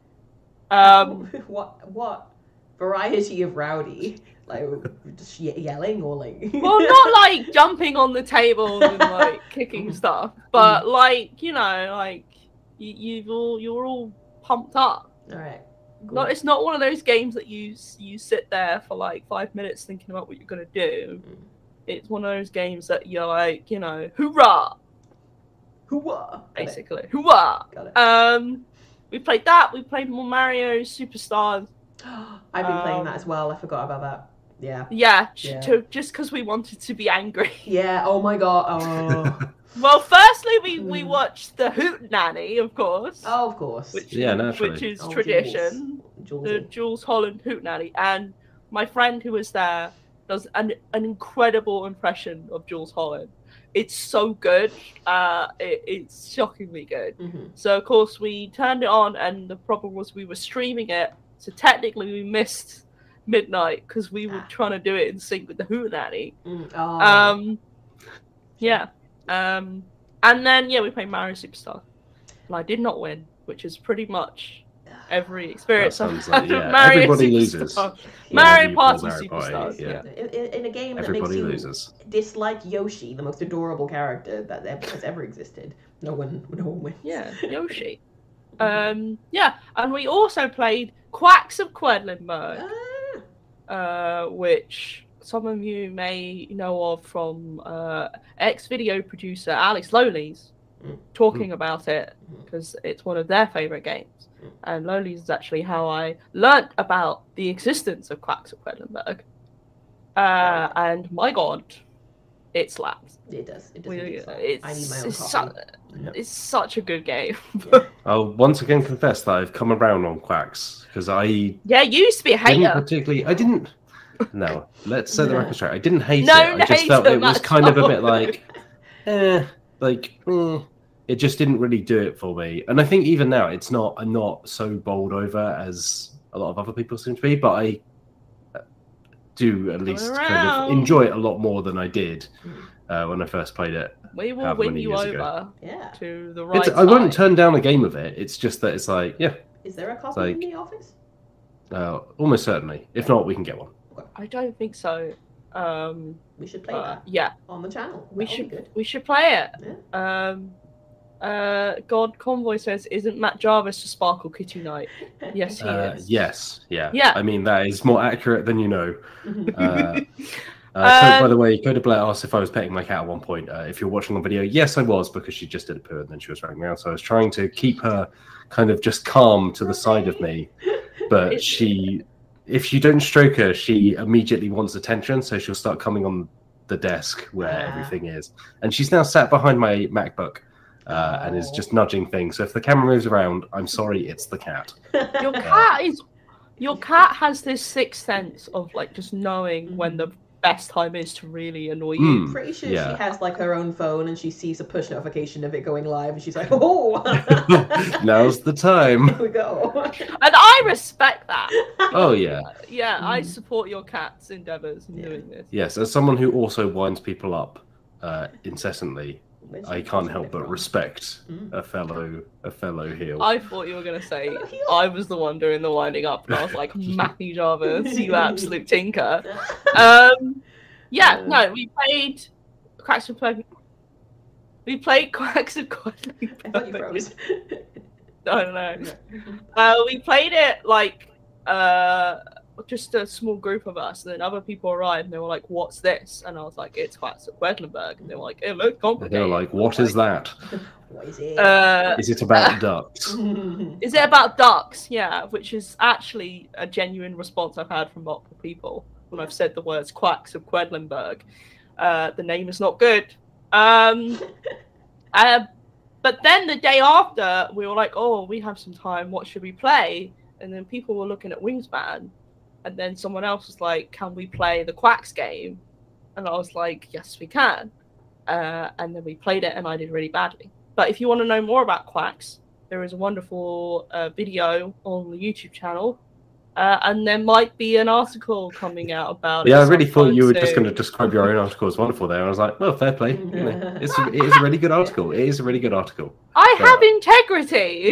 Um, what what variety of rowdy? Like just yelling or like? well, not like jumping on the table and like kicking stuff, but like you know, like you, you've all you're all pumped up. All right. Cool. Not, it's not one of those games that you you sit there for like five minutes thinking about what you're gonna do. Mm. It's one of those games that you're like, you know, hoorah, it. basically, hoorah. Got it. Um, we played that. We played more Mario Superstars. I've been playing um, that as well. I forgot about that. Yeah. Yeah, Yeah. To, just because we wanted to be angry. Yeah. Oh my god. Oh. Well, firstly, we, we Mm. watched the Hootenanny, of course, oh, of course. which Yeah, naturally. which is Oh, tradition. Jules. The Julesy. Jools Holland Hootenanny, and my friend who was there does an an incredible impression of Jools Holland. It's so good. Uh, it, it's shockingly good. Mhm. So of course we turned it on, and the problem was we were streaming it. So technically we missed midnight because we were Ah. trying to do it in sync with the Hootenanny. Mm, Oh. Um, yeah. Um, and then yeah, we played Mario Superstar, and I did not win, which is pretty much every experience That I've sounds like- had yeah, Mario everybody Superstar. loses. Mario you Party pull Mario Party, Superstars. yeah. Yeah. In, in, in a game that Everybody makes you loses. dislike Yoshi, the most adorable character that ever, has ever existed. No one, no one wins. Yeah, Yoshi. Um, yeah, and we also played Quacks of Quedlinburg. Ah, uh, which some of you may know of from uh, ex video producer Alex Lowleys Mm. talking about it because it's one of their favorite games. Mm. And Lowleys is actually how I learnt about the existence of Quacks of Quedlinburg. Uh, and my god, it slaps. it does. It does. We- indeed it's, I need my own it's, su- Yeah. it's such a good game. I'll once again confess that I've come around on Quacks because I yeah, you used to be a didn't hater. particularly. I didn't. No, let's set the record straight. I didn't hate No, it. I just felt it was Matt kind of a bit like, eh, like eh. it just didn't really do it for me. And I think even now it's not. I'm not so bowled over as a lot of other people seem to be, but I uh, do at least kind of enjoy it a lot more than I did uh, when I first played it. We will win many you years over ago. Yeah. to the right It's, I won't turn down a game of it. It's just that it's like, yeah, Is there a copy like- in the office? uh, almost certainly. If not, we can get one. I don't think so. Um, We should play uh, that yeah, on the channel. we That would should good. we should play it. Um, uh, God Convoy says, "Isn't Matt Jarvis a Sparkle Kitty Knight?" Yes, he Uh, is. yes, yeah. Yeah. I mean, that is more accurate than you know. Uh, uh, Code- by Um, the way, Coda Blair asked if I was petting my cat at one point. Uh, if you're watching on video, yes, I was because she just did a poo and then she was running around. So I was trying to keep her kind of just calm to the side of me. But she, if you don't stroke her, she immediately wants attention. So she'll start coming on the desk where Ah. everything is. And she's now sat behind my MacBook uh, and is Oh. just nudging things. So if the camera moves around, I'm sorry, it's the cat. Your cat is. Your cat has this sixth sense of like just knowing when the best time is to really annoy you. Hmm. Pretty sure Yeah. she has like her own phone and she sees a push notification of it going live and she's like, oh, Now's the time. here we go. And I respect that. Oh yeah. Yeah, I Mm. support your cat's endeavors in Yeah. doing this. Yes, as someone who also winds people up uh, incessantly, Where's I can't help but respect Mm. a fellow a fellow heel. I thought you were gonna say. I was the one doing the winding up, and I was like, Matthew Jarvis, you absolute tinker. Um, yeah, Uh. no, we played Quacks of Quack. We played Quacks of Quack. I thought you froze. I don't know. Uh, we played it like uh, just a small group of us, and then other people arrived, and they were like, "What's this?" And I was like, "It's Quacks of Quedlinburg," and they were like, "It looks complicated." they were like, "What is that? What is it? Uh, Is it about ducks?" is it about ducks? Yeah, which is actually a genuine response I've had from multiple people when I've said the words "Quacks of Quedlinburg." Uh, the name is not good. Um, uh, but then the day after, we were like, "Oh, we have some time. What should we play?" And then people were looking at Wingspan, and then someone else was like, "Can we play the Quacks game?" And I was like, "Yes, we can." Uh, and then we played it, and I did really badly. But if you want to know more about Quacks, there is a wonderful uh, video on the YouTube channel, uh, and there might be an article coming out about. It. Yeah, it I really thought sometime you were just going to describe your own article as wonderful there. I was like, well, fair play. You know, it's a, it is a really good article. It is a really good article. I Yeah. have integrity,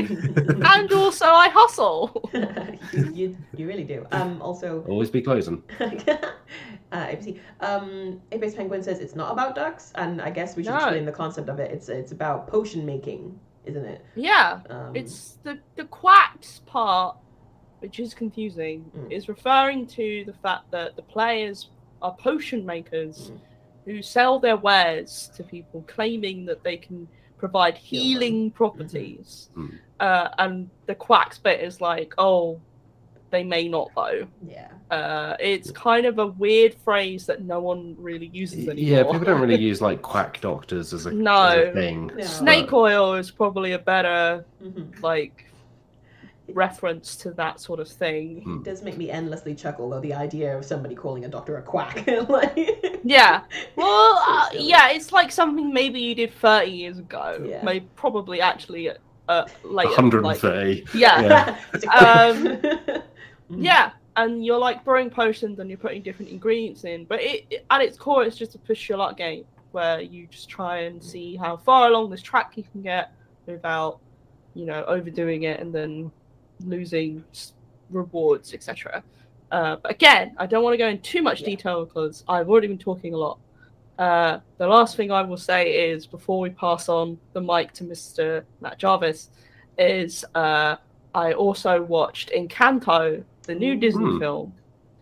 and also I hustle. you, you, you really do. Um, also, Always be closing. uh, ABC. Um, Apex Penguin says it's not about ducks, and I guess we should No. explain the concept of it. It's it's about potion making, isn't it? Yeah, Um, it's the the quacks part, which is confusing, Mm. is referring to the fact that the players are potion makers Mm. who sell their wares to people, claiming that they can provide Heal them. healing properties. Mm. Uh, and the quacks bit is like, oh, they may not though. yeah. Uh, it's kind of a weird phrase that no one really uses anymore. Yeah, people don't really use like quack doctors as a, No. as a thing. No. Snake oil is probably a better Mhm. like reference to that sort of thing. Hmm. It does make me endlessly chuckle though the idea of somebody calling a doctor a quack. like, Yeah. Well, uh, silly. yeah, it's like something maybe you did 30 years ago. Yeah. Maybe probably actually uh, later. Like, 130. yeah. Yeah. It's a quack. Um, Mhm. Yeah. And you're like brewing potions and you're putting different ingredients in, but it, it- at its core, it's just a push your luck game where you just try and see how far along this track you can get without, you know, overdoing it and then losing rewards, etc. Uh, but again, I don't want to go in too much Yeah. detail because I've already been talking a lot. Uh, the last thing I will say is before we pass on the mic to Mr. Matt Jarvis, is uh, I also watched Encanto, the new Disney Hmm. film,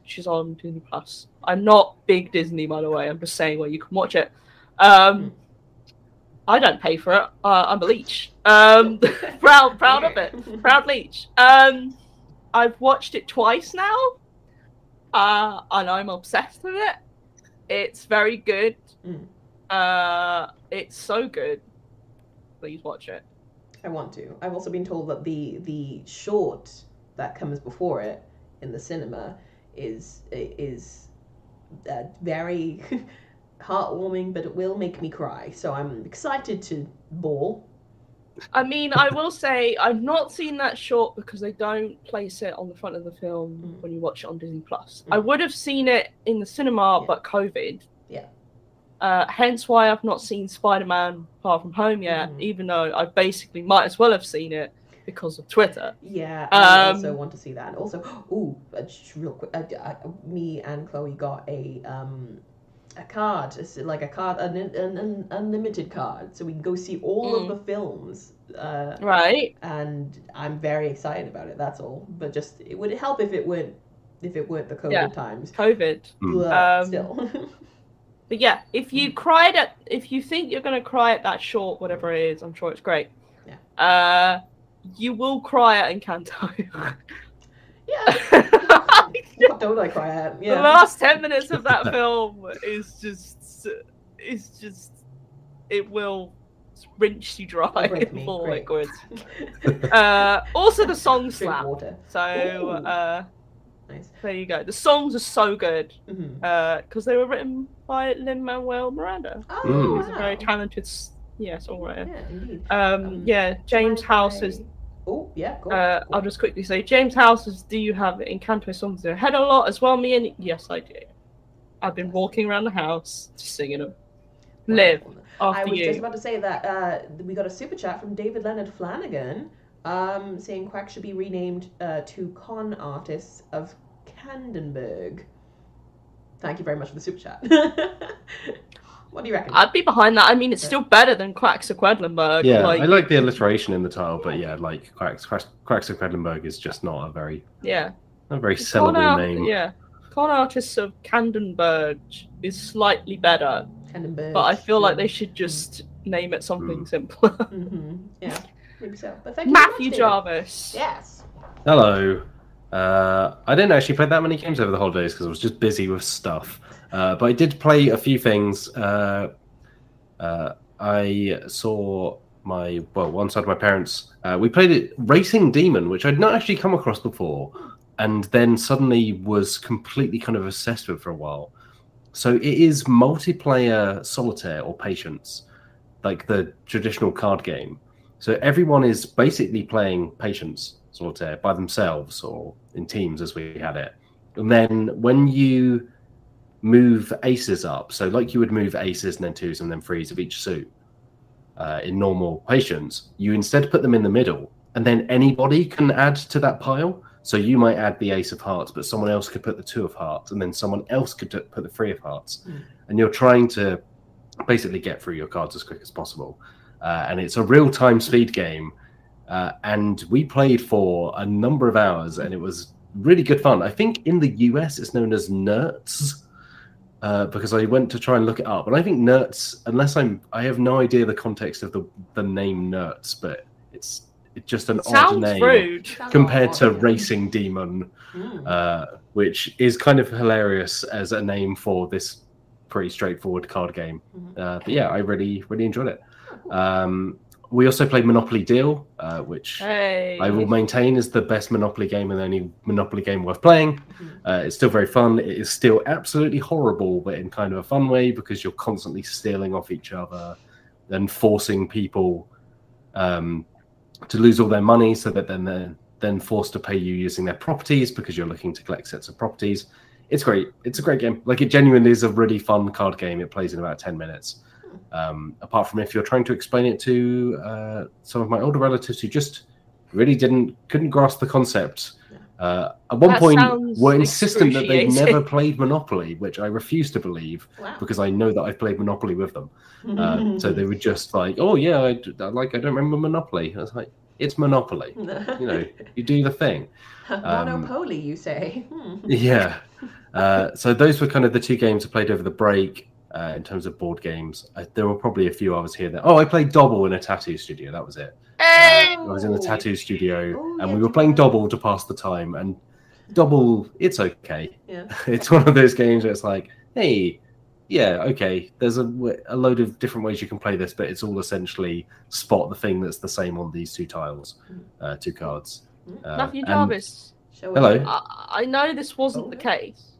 which is on Disney Plus. I'm not big Disney, by the way. I'm just saying where you can watch it. Um, I don't pay for it. Uh, I'm a leech. Um, proud, proud of it. Proud leech. Um, I've watched it twice now, uh, and I'm obsessed with it. It's very good. Mm. Uh, it's so good. Please watch it. I want to. I've also been told that the the short that comes before it in the cinema is is uh, very heartwarming, but it will make me cry. So I'm excited to bawl. I mean, I will say I've not seen that short because they don't place it on the front of the film Mm. when you watch it on Disney Plus. Mm. I would have seen it in the cinema, Yeah. but COVID. Yeah. Uh, hence why I've not seen Spider-Man: Far From Home yet, Mhm. even though I basically might as well have seen it because of Twitter. Yeah, I also Um, want to see that. And also, ooh, uh, just real quick, uh, uh, me and Chloe got a um a card, it's like a card, an, an, an unlimited card, so we can go see all of Mm. the films. Uh, Right? and I'm very excited about it. That's all. But just it would help if it weren't if it weren't the COVID Yeah. times. COVID. Mm. But Um, still, But yeah, if you cried at, if you think you're gonna cry at that short, whatever it is, I'm sure it's great. Yeah. Uh, you will cry at Encanto. yeah. what don't I cry at? The last ten minutes of that film is just, is just, it will rinse you dry It'll break me. liquids. Uh, also the song Drink slap. water. So uh, Nice. there you go. The songs are so good because they were written by Lin Manuel Miranda. Oh, Mm. He's a very talented, s- yeah, songwriter. Yeah, indeed. Um, Um, yeah, James Bye House is. Oh, yeah. Go. Uh. I'll just quickly say, James House is. Do you have Encanto songs in your head a lot as well? Me and yes, I do. I've been walking around the house just singing them. Live I was you. just about to say that uh, we got a super chat from David Leonard Flanagan um, saying Quack should be renamed uh, to Con Artists of Candenberg. Thank you very much for the super chat. what do you reckon? I'd be behind that. I mean, it's still better than Quacks of Quedlinburg. Yeah, like, I like the alliteration in the title, but yeah, like Quacks, Quacks, Quacks of Quedlinburg is just not a very yeah. A very Con sellable art- name. Yeah. Con artists of Candenberg is slightly better, Candenberg. but I feel like they should just name it something Mm. simpler. hmm Yeah, I think so. But thank you much, Matthew Jarvis. Yes. Hello. Uh, I didn't actually play that many games over the holidays because I was just busy with stuff. Uh, but I did play a few things. Uh, uh, I saw my well, one side of my parents. Uh, we played it Racing Demon, which I'd not actually come across before, and then suddenly was completely kind of obsessed with for a while. So it is multiplayer solitaire or patience, like the traditional card game. So everyone is basically playing patience solitaire by themselves or in teams as we had it. And then when you move aces up, so like you would move aces and then twos and then threes of each suit uh, in normal patience, you instead put them in the middle, and then anybody can add to that pile. So you might add the ace of hearts, but someone else could put the two of hearts, and then someone else could put the three of hearts. Mm. And you're trying to basically get through your cards as quick as possible. Uh, and it's a real time speed game. Uh, and we played for a number of hours, and it was really good fun. I think in the US it's known as Nerds. Uh, because I went to try and look it up, and I think Nerds, unless I'm, I have no idea the context of the the name Nerds, but it's it's just an odd name rude. Compared to. Racing Demon, Mm. uh, which is kind of hilarious as a name for this pretty straightforward card game. Mhm. Uh, but yeah, I really really enjoyed it. Um, we also played Monopoly Deal, uh, which Hey. I will maintain is the best Monopoly game and the only Monopoly game worth playing. Mhm. Uh, it's still very fun. It is still absolutely horrible, but in kind of a fun way because you're constantly stealing off each other and forcing people um, to lose all their money so that then they're then forced to pay you using their properties because you're looking to collect sets of properties. It's great. It's a great game. Like it genuinely is a really fun card game. It plays in about 10 minutes. Um, apart from if you're trying to explain it to uh, some of my older relatives who just really didn't couldn't grasp the concept. Uh, at one That point, were insistent that they've never played Monopoly, which I refuse to believe Wow. because I know that I've played Monopoly with them. Uh, so they were just like, "Oh yeah, I, d- I like I don't remember Monopoly." I was like, "It's Monopoly. You know, you do the thing." um, Monopoly, you say? Yeah. Uh, so those were kind of the two games I played over the break uh, in terms of board games. Uh, there were probably a few others here that. Oh, I played Dobble in a tattoo studio. That was it. Hey. I was in the Oh. tattoo studio, Oh, and yeah, we were playing were. Dobble to pass the time. And Dobble, it's okay. Yeah. It's one of those games where it's like, hey, yeah, okay. There's a, a load of different ways you can play this, but it's all essentially spot the thing that's the same on these two tiles, Mm. uh, two cards. Uh, Matthew and- Jarvis. Show Hello. I, I know this wasn't the Oh. case,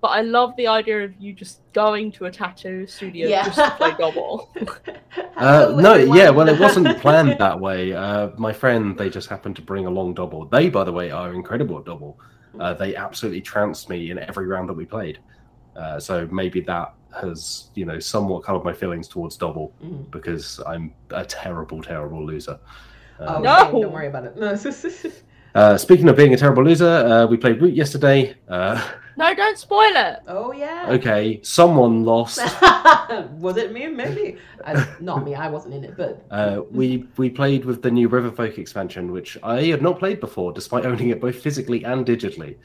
but I love the idea of you just going to a tattoo studio Yeah. just to play Dobble. Uh, no, yeah, well, it wasn't planned that way. Uh, my friend, they just happened to bring along Dobble. They, by the way, are incredible at Dobble. Uh, they absolutely trounced me in every round that we played. Uh, so maybe that has, you know, somewhat colored my feelings towards Dobble Mm. because I'm a terrible, terrible loser. Oh, Um, No. okay, Don't worry about it. No. uh, speaking of being a terrible loser, uh, we played Root yesterday. Uh, no, don't spoil it. oh yeah. okay, someone lost. was it me? Maybe. I, not me. I wasn't in it, but. Uh, we we played with the new Riverfolk expansion, which I had not played before, despite owning it both physically and digitally.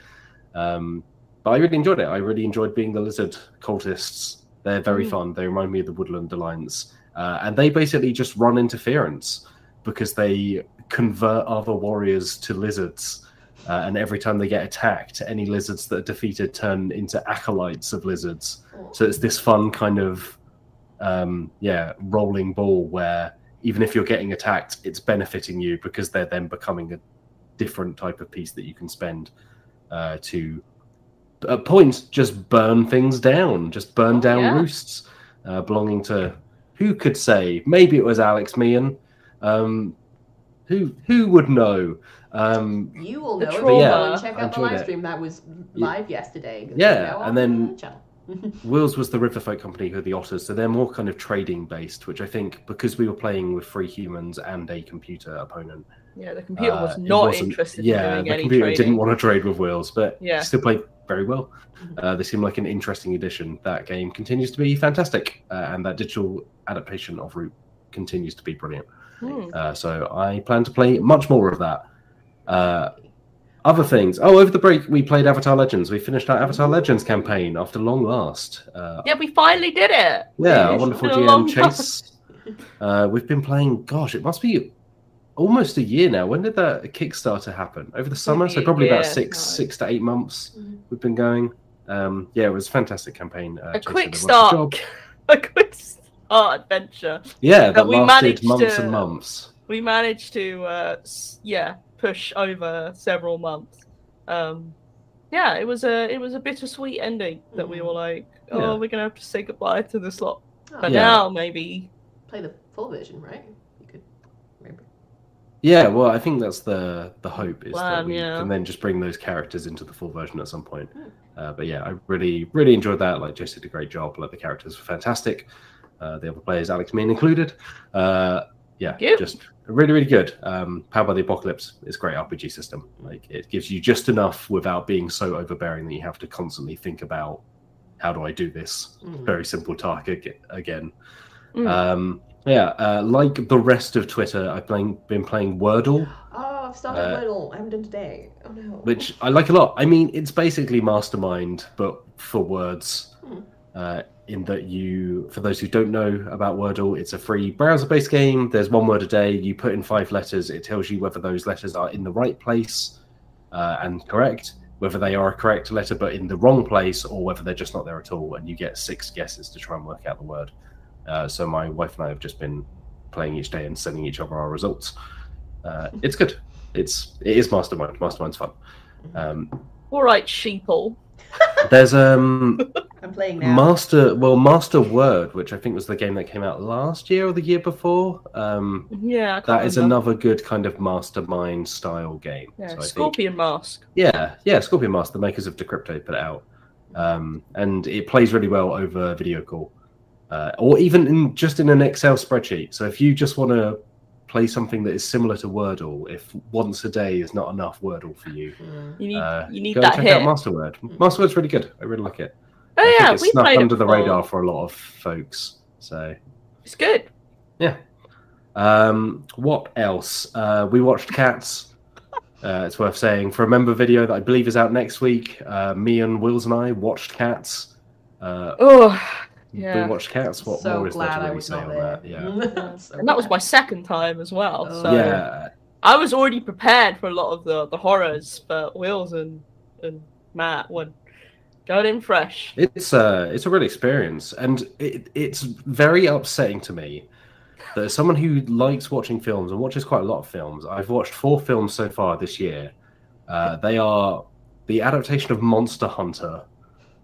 Um, but I really enjoyed it. I really enjoyed being the lizard cultists. They're very Mm. fun. They remind me of the Woodland Alliance, uh, and they basically just run interference because they convert other warriors to lizards. Uh, and every time they get attacked, any lizards that are defeated turn into acolytes of lizards. So it's this fun kind of um, yeah rolling ball where even if you're getting attacked, it's benefiting you because they're then becoming a different type of piece that you can spend uh, to at points just burn things down, just burn Oh, down yeah. roosts uh, belonging to who could say maybe it was Alex Meehan. Um, who who would know? Um, You will The know if you trauma. go and check out the live it. stream that was live yesterday. Yeah, and on then- the channel. Wills was the Riverfolk company who are the otters, so they're more kind of trading based, which I think because we were playing with free humans and a computer opponent, Yeah, the computer uh, was it not interested Yeah, in doing the any computer trading. didn't want to trade with Wills, but Yeah. still played very well. Mhm. Uh, they seem like an interesting addition. That game continues to be fantastic, uh, and that digital adaptation of Root continues to be brilliant. Hmm. Uh, so I plan to play much more of that. Uh, Other things. Oh, over the break we played Avatar Legends. We finished our Avatar Legends campaign after long last. Uh, Yeah, we finally did it. yeah, our wonderful GM Chase. Uh, we've been playing. Gosh, it must be almost a year now. When did that Kickstarter happen? Over the summer, so probably about six, six to eight months. Mhm. We've been going. Um, yeah, it was a fantastic campaign. Uh, A Chase quick start. A quick start adventure. Yeah, that we lasted managed months to- and months. We managed to, uh, yeah, push over several months. Um, yeah, it was a it was a bittersweet ending that we Mhm. were like, oh, Yeah. we're gonna have to say goodbye to this lot. Oh, But Yeah. now maybe Play the full version, right? You could maybe. Yeah, well, I think that's the the hope is that Plan, we yeah. can then just bring those characters into the full version at some point. Hmm. Uh, but yeah, I really really enjoyed that. Like Jess did a great job. Like the characters were fantastic. Uh, the other players, Alex Meehan included. Uh, yeah, you. just really really good. Um, Powered by the Apocalypse is a great RPG system. Like it gives you just enough without being so overbearing that you have to constantly think about how do I do this Mm. very simple task again. Mm. Um, yeah, uh, like the rest of Twitter, I've playing, been playing Wordle, Oh, I've started Uh, Wordle. I haven't done today. Oh no. which I like a lot. I mean, it's basically Mastermind, but for words. Hmm. Uh, in that you, for those who don't know about Wordle, it's a free browser-based game. There's one word a day. You put in five letters. It tells you whether those letters are in the right place uh, and correct, whether they are a correct letter but in the wrong place, or whether they're just not there at all. And you get six guesses to try and work out the word. Uh, so my wife and I have just been playing each day and sending each other our results. Uh, it's good. It's it is Mastermind. Mastermind's fun. Um, All right, sheeple. There's um I'm playing now. Master well Master Word, which I think was the game that came out last year or the year before. Um, Yeah, I can't that is remember. another good kind of mastermind style game. Yeah, So I think- Scorpion Masqué. yeah, yeah, Scorpion Masqué, the makers of Decrypto, put it out, um, and it plays really well over video call, uh, or even in just in an Excel spreadsheet. So if you just want to play something that is similar to Wordle, if once a day is not enough Wordle for you, Mm. You need uh, you need go that check hit. out Masterword. Masterword's really good. I really like it. oh I think yeah, it's we snuck played under it the radar for a lot of folks. So It's good. Yeah. Um, what else? Uh, we watched Cats. Uh, it's worth saying for a member video that I believe is out next week. Uh, me and Wills and I watched Cats. Uh, Oh, yeah. We watched Cats. What so more is there glad to I really was say not on there. that? Yeah. So and that was my second time as well. Oh. So yeah. I was already prepared for a lot of the, the horrors, but Wills and, and Matt were going in fresh. It's uh, it's a real experience, and it, it's very upsetting to me that as someone who likes watching films and watches quite a lot of films, I've watched four films so far this year. Uh, they are the adaptation of Monster Hunter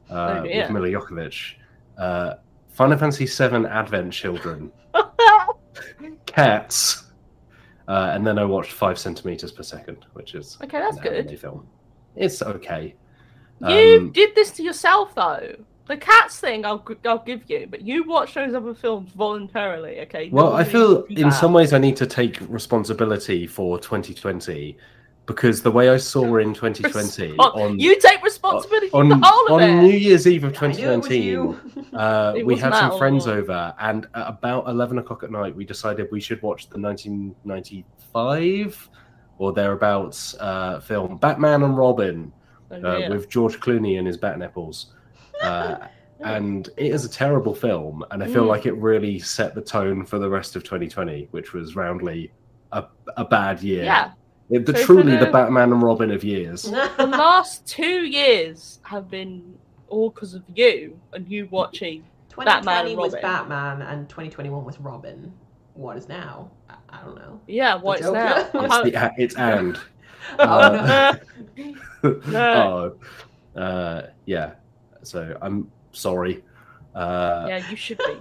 uh, Oh, dear. with Milla Jovovich, uh, Final Fantasy VII Advent Children, Cats, uh, and then I watched Five Centimeters Per Second, which is Okay, that's good. film. It's okay. You Um, did this to yourself, though. The cats thing, I'll I'll give you, but you watch those other films voluntarily, okay? Well, I feel needs to do in some ways I need to take responsibility for 2020 because the way I saw in 2020 Respon- on you take responsibility for on, the whole of on it. New Year's Eve of I knew it was 2019, you. uh, we had some friends long. over, and at about 11 o'clock at night, we decided we should watch the 1995 or thereabouts uh, film Batman and Robin Oh, uh, with George Clooney and his bat nipples. Uh, and it is a terrible film, and I feel Mm. like it really set the tone for the rest of 2020, which was roundly a, a bad year. yeah. It- the So truly the the- Batman and Robin of years. The last two years have been all because of you and you watching. 2020 and was Batman and 2021 was Robin. What is now? I, I don't know. Yeah, what's Joker? now? It's, the, it's and. Oh, Uh, No. oh, uh, yeah. So I'm sorry. Uh, yeah, you should be.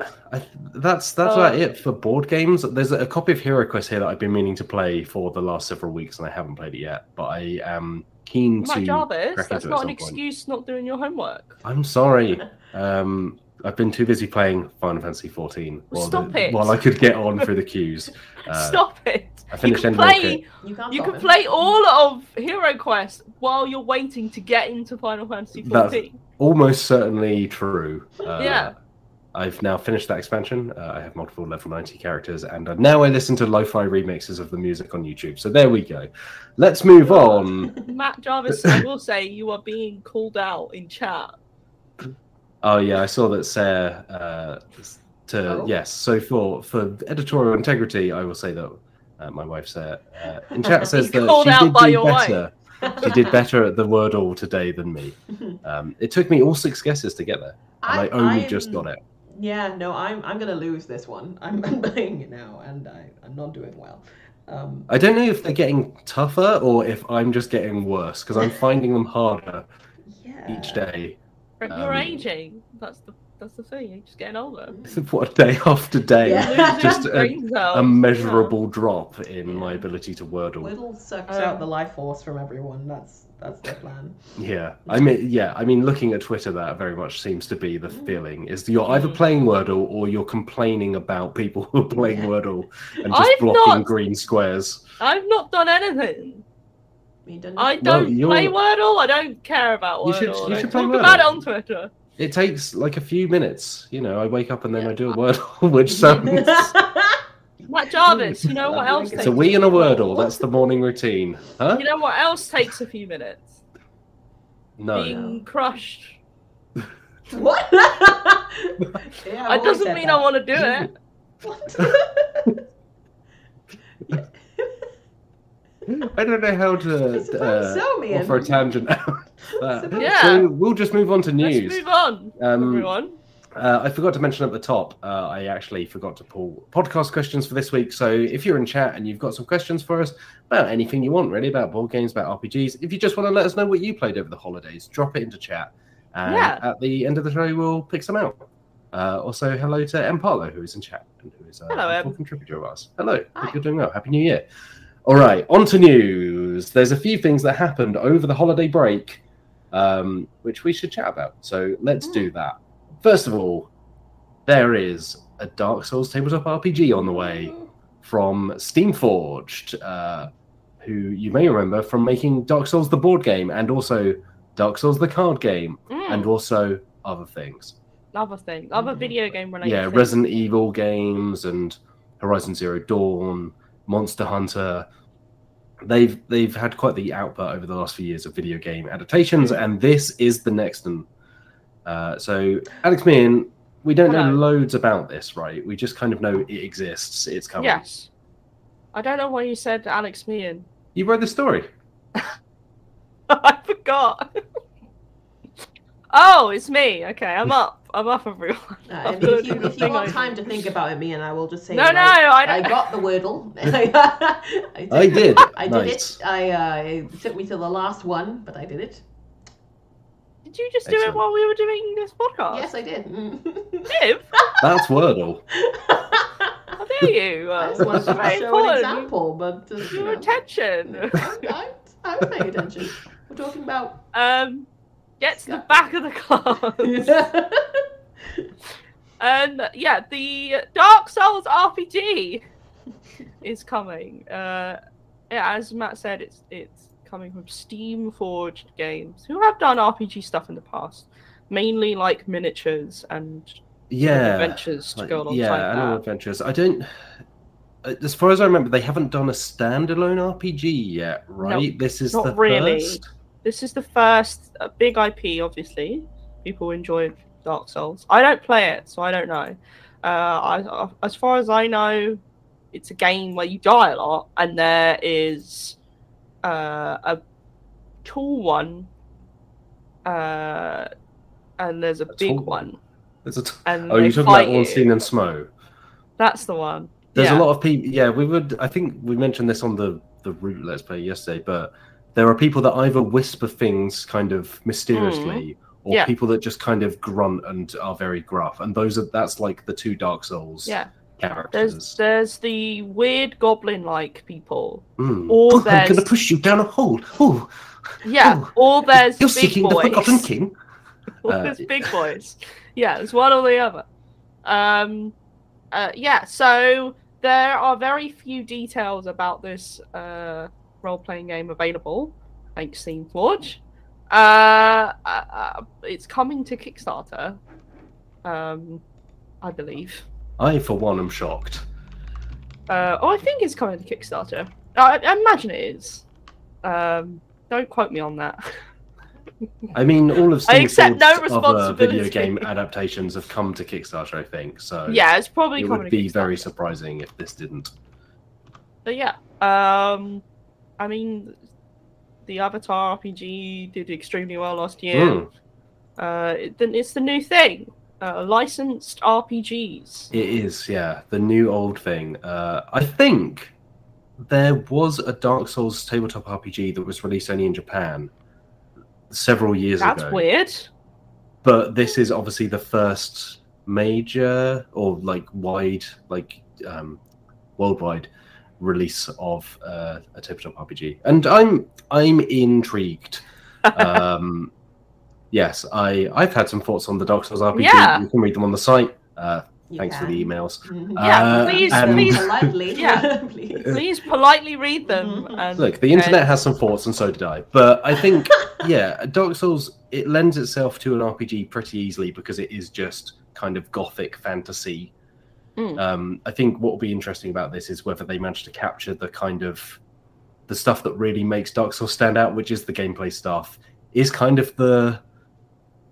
I, that's that's Oh. about it for board games. There's a copy of Hero Quest here that I've been meaning to play for the last several weeks, and I haven't played it yet. But I am keen Like to. Jarvis, crack that's into not an some point. excuse not doing your homework. I'm sorry. Um, I've been too busy playing Final Fantasy 14 Well, while, stop the- it. while I could get on through the queues. Uh, Stop it. I You finished can Endwalker. play. You can't You can him. play all of Hero Quest while you're waiting to get into Final Fantasy That's- 14. Almost certainly true. Uh, Yeah. I've now finished that expansion. Uh, I have multiple level 90 characters, and uh, now I listen to lo fi remixes of the music on YouTube. So there we go. Let's move on. Matt Jarvis, I will say you are being called out in chat. Oh, yeah, I saw that Sarah. Uh, to Oh. yes, so for for editorial integrity, I will say that uh, my wife Sarah uh, in chat says that called she out did by do your wife. Better. she did better at the Wordle today than me. Um, it took me all six guesses to get there, and I, only just got it. Yeah, no, I'm I'm gonna lose this one. I'm, I'm playing it now, and I, I'm not doing well. Um, I don't know if they're getting tougher or if I'm just getting worse because I'm finding them harder yeah. each day. You're Um, aging. That's the that's the thing. You're just getting older. What day after day, Yeah. just a, a measurable drop in my ability to Wordle. Whittle sucks Um, out the life force from everyone. That's that's their plan. Yeah, I mean, yeah, I mean, looking at Twitter, that very much seems to be the feeling: is you're either playing Wordle or you're complaining about people who are playing Yeah. Wordle and just I've blocking not- green squares. I've not done anything. You done I don't you're- play Wordle. I don't care about Wordle. You should- I you don't should play talk about it on Twitter. It takes like a few minutes. You know, I wake up and then Yeah. I do a Wordle, which sounds. Matt Jarvis, you know what else It's takes a wee and a? Wordle. That's the morning routine, huh? You know what else takes a few minutes? No. Being crushed. what? yeah, It doesn't mean I want to do it. want. I don't know how to suppose uh, so, man. offer a tangent out. of that. suppose Yeah. So we'll just move on to news. Let's news. move on, Um, everyone. Uh, I forgot to mention at the top, uh, I actually forgot to pull podcast questions for this week. So if you're in chat and you've got some questions for us about anything you want, really, about board games, about RPGs, if you just want to let us know what you played over the holidays, drop it into chat. And Yeah. at the end of the show, we'll pick some out. Uh, also, hello to M. Parlo, who is in chat and who is a Hello, contributor of ours. Hello, Hi. hope you're doing well. Happy New Year. All right, on to news. There's a few things that happened over the holiday break, um, which we should chat about. So let's do that. First of all, there is a Dark Souls tabletop RPG on the way from Steamforged, uh, who you may remember from making Dark Souls the board game and also Dark Souls the card game Mm, and also other things. other things, other Mhm. video game related. Yeah. Resident Evil games and Horizon Zero Dawn, Monster Hunter. They've they've had quite the output over the last few years of video game adaptations, and this is the next one. Uh, so, Alex Meehan, we don't know loads about this, right? We just kind of know it exists. It's coming. Yes. I don't know why you said Alex Meehan. You wrote the story. I forgot. oh, it's me. Okay, I'm up. I'm off everyone. Uh, I've if, if you, if you want time to think about it, me and I will just say. No, that no, I, I I don't. got the Wordle. I did, I did. I did nice. it. I uh, it took me to the last one, but I did it. Did you just do it while we were doing this podcast? Yes, I did. Viv, That's Wordle. how dare you? I Uh, just wanted to very show an important. example, but uh, you Your know, attention. I'm, I'm, I'm paying attention. We're talking about. Um, get to the back of the class. yeah, and yeah, the Dark Souls RPG is coming. Uh, yeah, as Matt said, it's it's coming from Steam Forged Games, who have done RPG stuff in the past, mainly like miniatures and Yeah. adventures to Like, go alongside yeah, animal that. adventures. I don't. uh, As far as I remember, they haven't done a standalone RPG yet, right? this is not the really. first. This is the first uh, big IP, obviously. People enjoy Dark Souls. I don't play it, so I don't know. Uh, I, I, as far as I know, it's a game where you die a lot, and there is uh, a tall one, uh, and there's a, A big one? one. There's a t- And oh, you're talking about you. Ornstein and Smough. That's the one. There's yeah. a lot of people. Yeah, we would. I think we mentioned this on the the root Let's Play yesterday, but there are people that either whisper things kind of mysteriously, or Mm. Yeah. people that just kind of grunt and are very gruff, and those are that's like the two Dark Souls Yeah, characters. there's there's the weird goblin-like people, Mm. or Oh, I'm going to push you down a hole. Oh, yeah, Oh, or there's you're big seeking boys. the Forgotten King. All Uh, those big boys. Yeah, it's one or the other. Um, uh, yeah, so there are very few details about this uh, role playing game available. Thanks, Steam Forge. Uh, uh, uh, it's coming to Kickstarter. Um, I believe. I, for one, am shocked. Uh, oh, I think it's coming to Kickstarter. I, I imagine it is. Um, don't quote me on that. I mean, all of I accept no other video game adaptations have come to Kickstarter, I think. So yeah, it's probably it would to be very surprising if this didn't. But yeah, um, I mean, the Avatar RPG did extremely well last year. Mm, Uh, it, then it's the new thing. Uh, licensed RPGs. it is, yeah, the new old thing. Uh, I think there was a Dark Souls tabletop RPG that was released only in Japan several years That's ago. That's weird. but this is obviously the first major or like wide like um worldwide release of uh, a tabletop rpg and i'm i'm intrigued um yes i i've had some thoughts on the dark souls rpg Yeah. you can read them on the site uh You thanks for the emails Mhm. Yeah, Uh, please, and- please, Politely. Yeah. please. please politely read them. Mhm. And, Look, the internet and- has some thoughts, and so did I. But I think, yeah, Dark Souls it lends itself to an RPG pretty easily because it is just kind of gothic fantasy. Mm. Um, I think what will be interesting about this is whether they manage to capture the kind of the stuff that really makes Dark Souls stand out, which is the gameplay stuff, is kind of the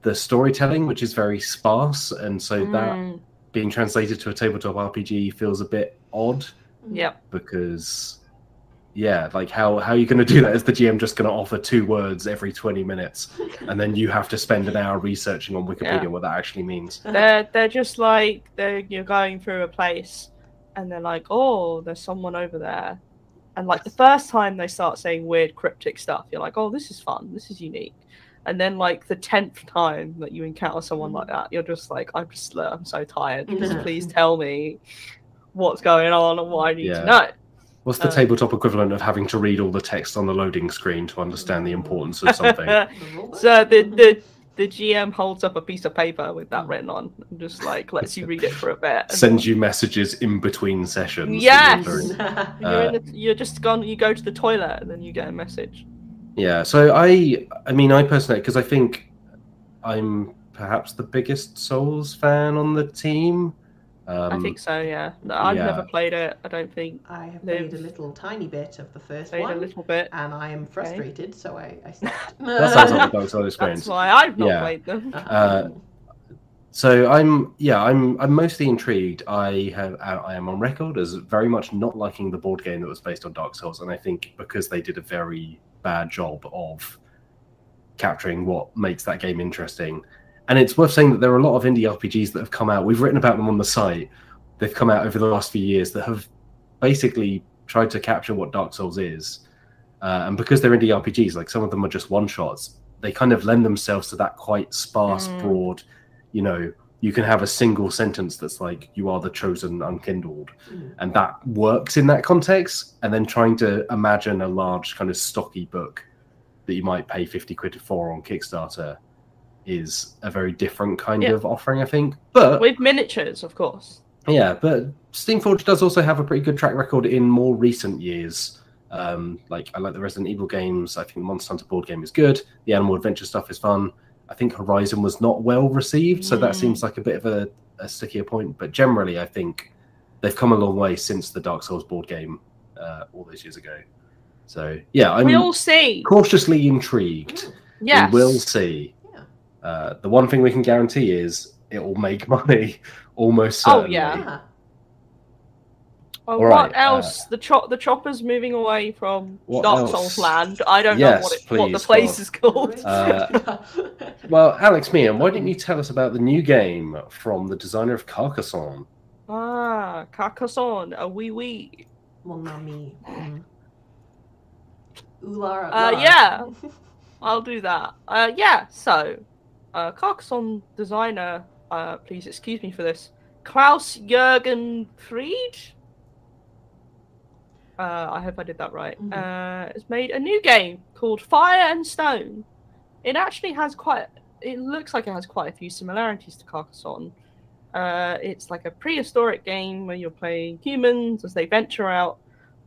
the storytelling, which is very sparse, and so that Mm, being translated to a tabletop RPG feels a bit odd. Yeah, because yeah like how how are you going to do that is the gm just going to offer two words every 20 minutes and then you have to spend an hour researching on wikipedia Yeah. what that actually means They're they're just like they're you're going through a place and they're like, oh, there's someone over there. And like the first time they start saying weird cryptic stuff, you're like, oh, this is fun, this is unique. And then like the tenth time that you encounter someone like that, you're just like, I'm just I'm so tired. Just please tell me what's going on and what I need Yeah. to know. What's the Uh, tabletop equivalent of having to read all the text on the loading screen to understand the importance of something so the, the the GM holds up a piece of paper with that written on and just like lets you read it for a bit. and sends you messages in between sessions Yes! you're doing. You're, in the, you're just gone. You go to the toilet and then you get a message. yeah so i i mean i personally because i think i'm perhaps the biggest souls fan on the team um, I think so. Yeah. No, I've yeah. never played it. I don't think I have They've- played a little tiny bit of the first played one, a little bit. and I am frustrated, so I, I stopped. that sounds like a Dark Souls experience That's why I've not Yeah. played them. Uh, So I'm yeah I'm I'm mostly intrigued. I have I I am on record as very much not liking the board game that was based on Dark Souls, and I think because they did a very bad job of capturing what makes that game interesting. And it's worth saying that there are a lot of indie RPGs that have come out. We've written about them on the site. They've come out over the last few years that have basically tried to capture what Dark Souls is. Uh, and because they're indie RPGs, like some of them are just one shots, they kind of lend themselves to that quite sparse, Mm. broad, you know, you can have a single sentence that's like, you are the chosen unkindled. Mm. And that works in that context. And then trying to imagine a large, kind of stocky book that you might pay 50 quid for on Kickstarter is a very different kind Yeah. of offering, I think. But With miniatures, of course. yeah, but Steamforged does also have a pretty good track record in more recent years. Um, like I like the Resident Evil games. I think the Monster Hunter board game is good. The Animal Adventure stuff is fun. I think Horizon was not well received, so that Mm. seems like a bit of a, a stickier point. But generally, I think they've come a long way since the Dark Souls board game uh, all those years ago. So yeah, I'm we'll see. cautiously intrigued. Yes. We will see. Yeah. Uh, the one thing we can guarantee is it will make money almost certainly. Oh, yeah. Ah, Oh, All what right, uh, else? the chop, the chopper's moving away from What Dark else? Souls land. I don't Yes, know what, it, what the place God. is called. Uh, Well, Alex Meehan, why didn't you tell us about the new game from the designer of Carcassonne? Ah, Carcassonne, a wee wee. Mon ami. Mm. Ooh, Lara, Uh, yeah. I'll do that. Uh, yeah. So, uh, Carcassonne designer, uh, please excuse me for this, Klaus Jürgen Fried. Uh, I hope I did that right. Mhm. Uh, has made a new game called Fire and Stone. It actually has quite. It looks like it has quite a few similarities to Carcassonne. Uh, it's like a prehistoric game where you're playing humans as they venture out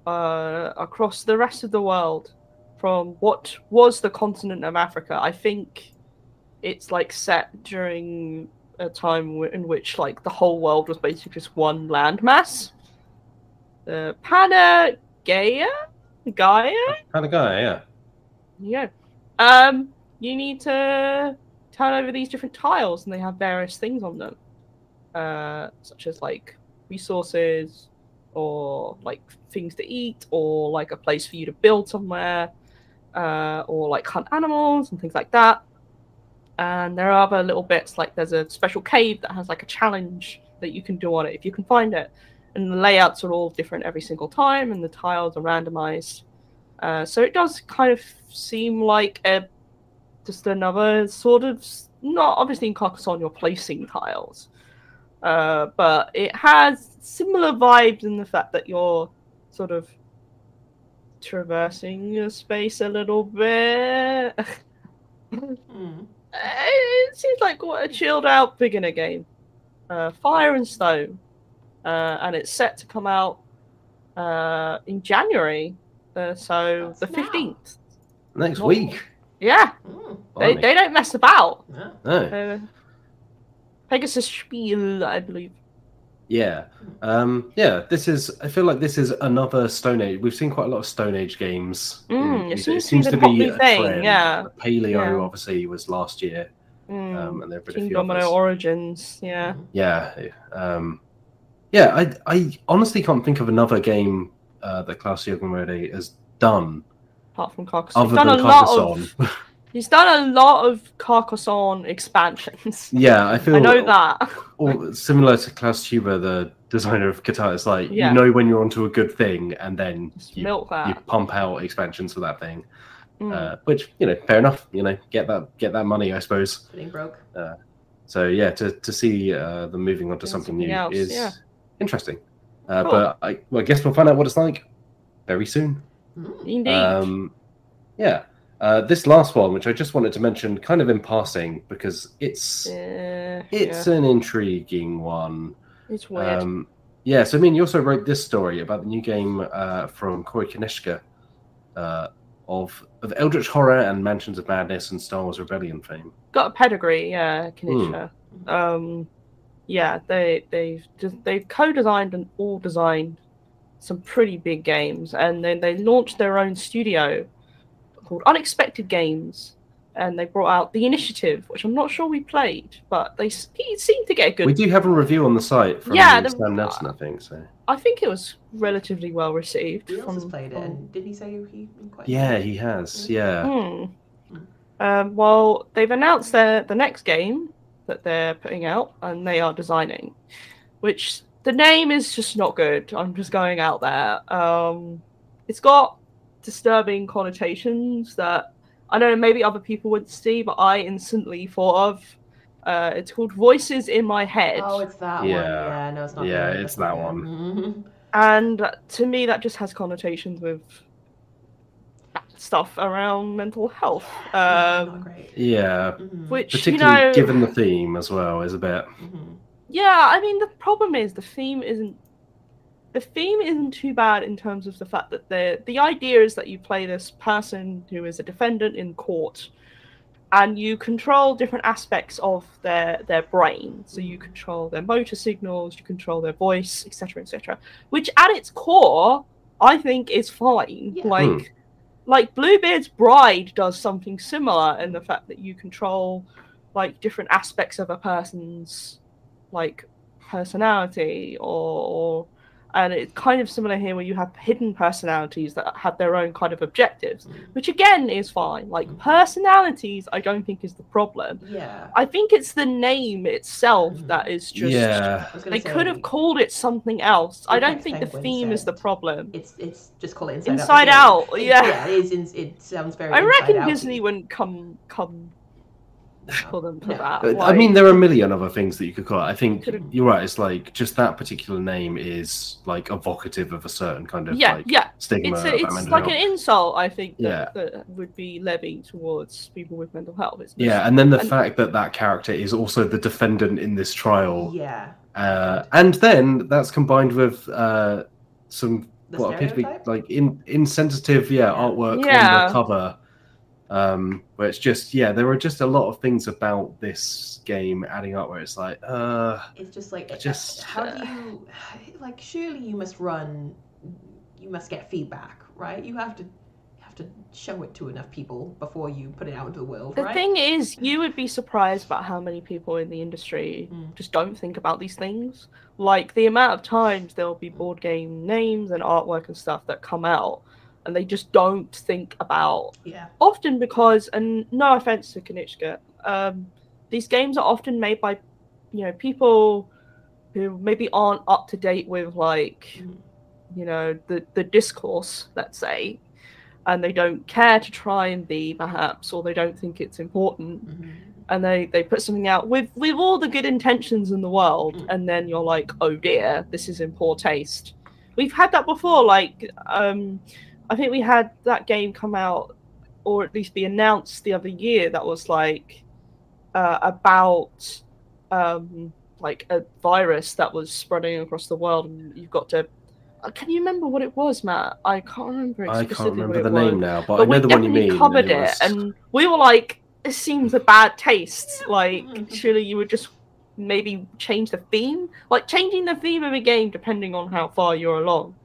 uh, across the rest of the world from what was the continent of Africa. I think it's like set during a time w- in which like the whole world was basically just one landmass. Uh, Pangaea, Gaia. Of yeah. Yeah. Um, you need to turn over these different tiles, and they have various things on them, uh, such as like resources, or like things to eat, or like a place for you to build somewhere, uh, or like hunt animals and things like that. And there are other little bits, like there's a special cave that has like a challenge that you can do on it if you can find it. And the layouts are all different every single time, and the tiles are randomized. Uh, so it does kind of seem like a just another sort of not obviously in Carcassonne you're placing tiles, uh, but it has similar vibes in the fact that you're sort of traversing your space a little bit. Mm. It seems like quite a chilled out beginner game. Uh, Fire and Stone, uh, and it's set to come out uh, in January, uh, so That's the now. fifteenth. Next Well- week. Yeah, Mm. they, they don't mess about. Yeah. No. Uh, Pegasus Spiel, I believe. Yeah. Um, yeah, this is I feel like this is another Stone Age. We've seen quite a lot of Stone Age games. Mm, in- it seems to be the a thing, trend. yeah. Paleo Yeah. obviously was last year. Mm, Um, and there have been a few Domino others. Origins, yeah. Yeah. Um, yeah, I I honestly can't think of another game uh, that Klaus Jürgen has done Apart from Carcassonne, other he's done than a lot Carcassonne. of he's done a lot of Carcassonne expansions. yeah, I feel I know that. or similar to Klaus Teuber, the designer of Catan. It's like Yeah. you know when you're onto a good thing, and then you, milk that. you pump out expansions for that thing. Mm. Uh, which you know, fair enough. You know, get that get that money, I suppose. Getting broke. So yeah, to to see uh, them moving on to something something new else, is yeah. interesting. Uh, Cool. But I, well, I guess we'll find out what it's like very soon. Mm. Indeed. Um, yeah. Uh, this last one, which I just wanted to mention, kind of in passing, because it's it's yeah, an intriguing one. it's weird. Um, yeah, so I mean, you also wrote this story about the new game uh, from Corey Konieczka uh, of of Eldritch Horror and Mansions of Madness and Star Wars Rebellion fame. Got a pedigree, yeah, Kinesia. Hmm. Um, yeah, they they've just, they've co-designed and all designed some pretty big games, and then they launched their own studio called Unexpected Games, and they brought out the Initiative, which I'm not sure we played, but they s- it seemed to get a good. We do have a review on the site from Yeah, the- Sam Nelson, I think. So I think it was relatively well received. Who else has from- played it? And did he say he he quite? yeah, he has. Yeah, Hmm. Um, well, they've announced their the next game that they're putting out, and they are designing, which the name is just not good. I'm just going out there. Um, it's got disturbing connotations that I don't know. Maybe other people would see, but I instantly thought of. Uh, it's called Voices in My Head. Oh, it's that one. Yeah. Yeah, no, it's not. Yeah, good. it's That's not that good. Mhm. and to me that just has connotations with stuff around mental health not um, great. yeah. Mhm. which you Particularly know given the theme as well is a bit. Mhm. yeah i mean the problem is the theme isn't the theme isn't too bad in terms of the fact that the the idea is that you play this person who is a defendant in court and you control different aspects of their their brain so you control their motor signals you control their voice etc etc which at its core i think is fine Yeah. like Hmm. like bluebeard's bride does something similar in the fact that you control like different aspects of a person's like personality or, or and it's kind of similar here where you have hidden personalities that have their own kind of objectives which again is fine like personalities i don't think is the problem Yeah. i think it's the name itself Mhm. that is just yeah. I was gonna they could have called it something else i don't think the Penguin theme is the problem It's it's just call it inside, Inside Out. Out, yeah. yeah. It is. It sounds very. i reckon Inside Out-y. disney wouldn't come come for them for No. that I mean, there are a million other things that you could call it. I think Could've- you're right. It's like just that particular name is like evocative of a certain kind of yeah like yeah stigma. it's a, it's like health. an insult i think that, Yeah. that would be levied towards people with mental health it's Yeah, and then the and- fact that that character is also the defendant in this trial, Yeah. uh, and then that's combined with uh, some The what appear to be like in insensitive, yeah, Yeah. artwork Yeah. on the cover. Um, where it's just yeah, there are just a lot of things about this game adding up where it's like, uh, It's just like uh, Just- how do you like? Surely you must run. You must get feedback, right? You have to you have to show it to enough people before you put it out into the world, The right? thing is, you would be surprised about how many people in the industry Mm. just don't think about these things. Like the amount of times there'll be board game names and artwork and stuff that come out, and they just don't think about. yeah. Often because, and no offense to Konieczka, um, these games are often made by, you know, people who maybe aren't up to date with like, Mhm. you know, the the discourse, let's say, and they don't care to try and be perhaps, or they don't think it's important Mhm. and they they put something out with with all the good intentions in the world Mm. and then you're like oh dear this is in poor taste we've had that before like um i think we had that game come out or at least be announced the other year that was like uh, about um like a virus that was spreading across the world and you've got to uh, can you remember what it was matt i can't remember I can't remember the it was name now, but, but, I know we the one you definitely mean. covered it, was- and we were like, "This seems a bad taste. Like, Mhm. surely you would just maybe change the theme. Like, changing the theme of a game depending on how far you're along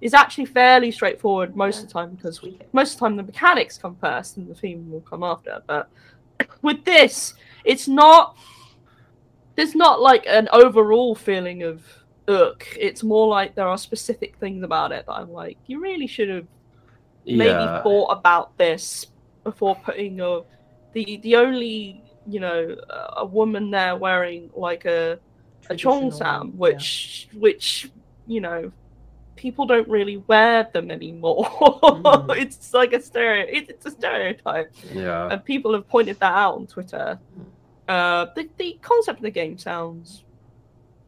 is actually fairly straightforward most of the time because Tweak it. most of the time the mechanics come first and the theme will come after. But with this, it's not. There's not like an overall feeling of ugh. It's more like there are specific things about it that I'm like, you really should have maybe yeah, thought about this before putting a the the only you know a woman there wearing like a a Traditional, cheongsam yeah. which which you know people don't really wear them anymore Mhm. it's like a stereo it's a stereotype yeah. and people have pointed that out on twitter uh the, the concept of the game sounds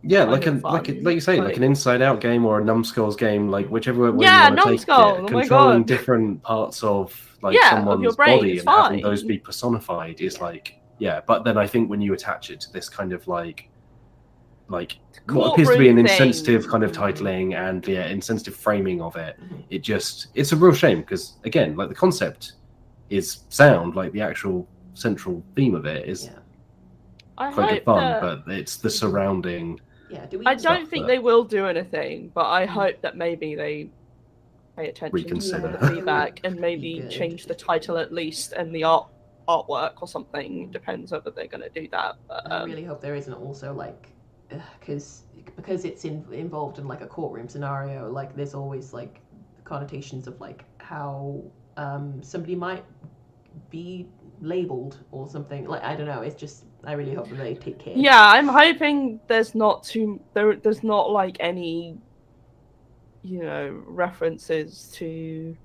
Yeah, like of an like a- like you say, like, Like- an Inside Out game or a Numskulls game, like whichever way Yeah, you want to take it, oh my controlling different parts of like Yeah, someone's your brain body and having those be personified is like yeah. But then I think when you attach it to this kind of like like what appears to be an Courtroom thing. insensitive kind of titling and yeah, insensitive framing of it, Mhm. it just it's a real shame because again, like the concept is sound, like the actual central theme of it is Yeah. Quite good hope fun, that- but it's the surrounding Yeah. Do we? I don't think that- they will do anything, but I Mm. hope that maybe they pay attention Reconsider. to the feedback and maybe change the title at least and the art artwork or something. Depends whether they're going to do that. But, I um, really hope there isn't also like, because because it's in, involved in like a courtroom scenario. Like there's always like connotations of like how um, somebody might be labeled or something. Like I don't know. It's just I really hope they take care. yeah, I'm hoping there's not too there. There's not like any, you know, references to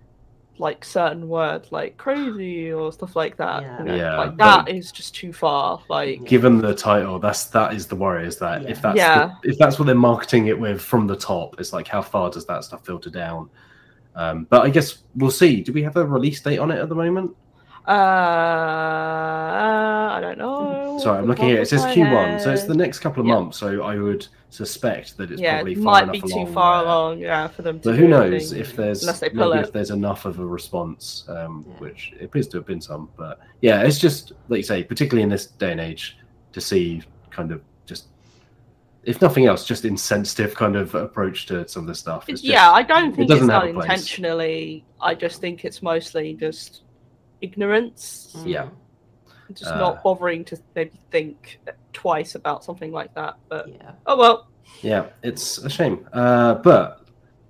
like certain words like crazy or stuff like that. Yeah. you know, Yeah, like that is just too far. Like given the title that's that is the worry is that Yeah. if that's Yeah. the, if that's what they're marketing it with from the top it's like how far does that stuff filter down um, but i guess we'll see do we have a release date on it at the moment Uh, I don't know. sorry i'm looking here it says q1 so it's the next couple of Yeah. months so i would suspect that it's yeah, probably it far might enough be too along far along, yeah, for them to. but who knows anything. if there's unless they pull maybe it. if there's enough of a response um, Yeah. which it appears to have been some but yeah it's just like you say particularly in this day and age to see kind of just if nothing else just insensitive kind of approach to some of this stuff It's- It's just- yeah, I don't think it's doesn't have done intentionally. I just think it's mostly just ignorance, Mm. Yeah. just Uh, not bothering to maybe think twice about something like that. But Yeah. oh well. Yeah, it's a shame. Uh, but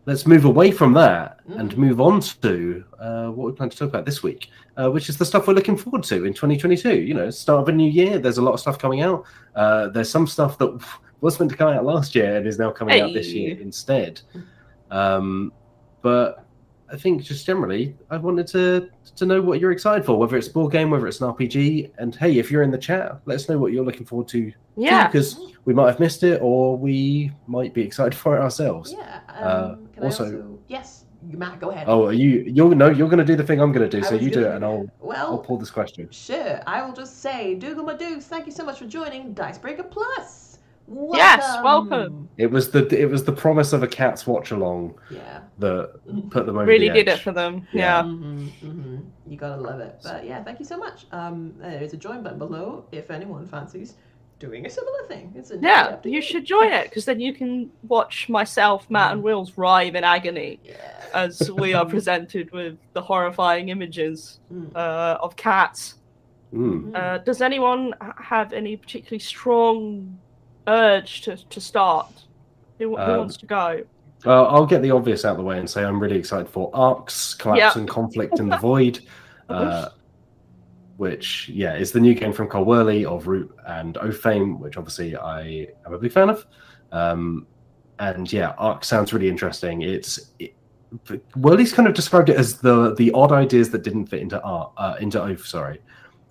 let's move away from that and Mm. move on to uh, what we plan to talk about this week, uh, which is the stuff we're looking forward to in 2022. You know, start of a new year. There's a lot of stuff coming out. Uh, there's some stuff that was meant to come out last year and is now coming out this year instead. Um, but I think just generally, I wanted to to know what you're excited for, whether it's a board game, whether it's an RPG, and hey, if you're in the chat, let us know what you're looking forward to Yeah. because we might have missed it or we might be excited for it ourselves. Yeah. Um, Uh, can also- I also? Yes. Matt, go ahead. Oh, are you you're no, you're going to do the thing I'm going to do, I so you do it, and I'll Well, I'll pull this question. Sure, I will just say, Dougal Madukes, thank you so much for joining Dicebreaker Plus. Yes, welcome. It was the it was the promise of a cat's watch along Yeah. that put them over Really the did it for them. Yeah. Yeah. hmm hmm You gotta love it. But yeah, thank you so much. Um, there's a join button below if anyone fancies doing a similar thing. It's entirely Yeah, you should join it because then you can watch myself, Matt, and Will's writhe in agony Yeah. as we are presented with the horrifying images Mm. uh, of cats. Mm. Uh, does anyone have any particularly strong urge to, to start? Who, who Um, wants to go? Uh, I'll get the obvious out of the way and say I'm really excited for Arcs, Collapse Yep. and Conflict in the Void, uh, which, yeah, is the new game from Cole Wehrle of Root and Oath fame, which obviously I am a big fan of. Um, and yeah, Arc sounds really interesting. It's it, Wehrle's kind of described it as the the odd ideas that didn't fit into art uh, into Oath, sorry.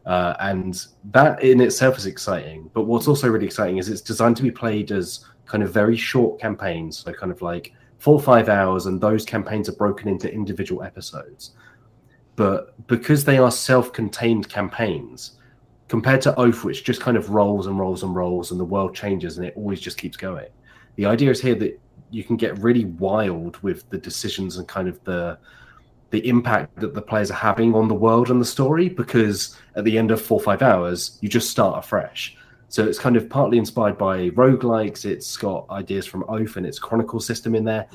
Uh, and that in itself is exciting. But what's also really exciting is it's designed to be played as kind of very short campaigns, so kind of like four or five hours, and those campaigns are broken into individual episodes. But because they are self-contained campaigns, compared to Oath, which just kind of rolls and rolls and rolls, and the world changes and it always just keeps going. The idea is here that you can get really wild with the decisions and kind of the the impact that the players are having on the world and the story because at the end of four or five hours you just start afresh so it's kind of partly inspired by roguelikes it's got ideas from oath and its chronicle system in there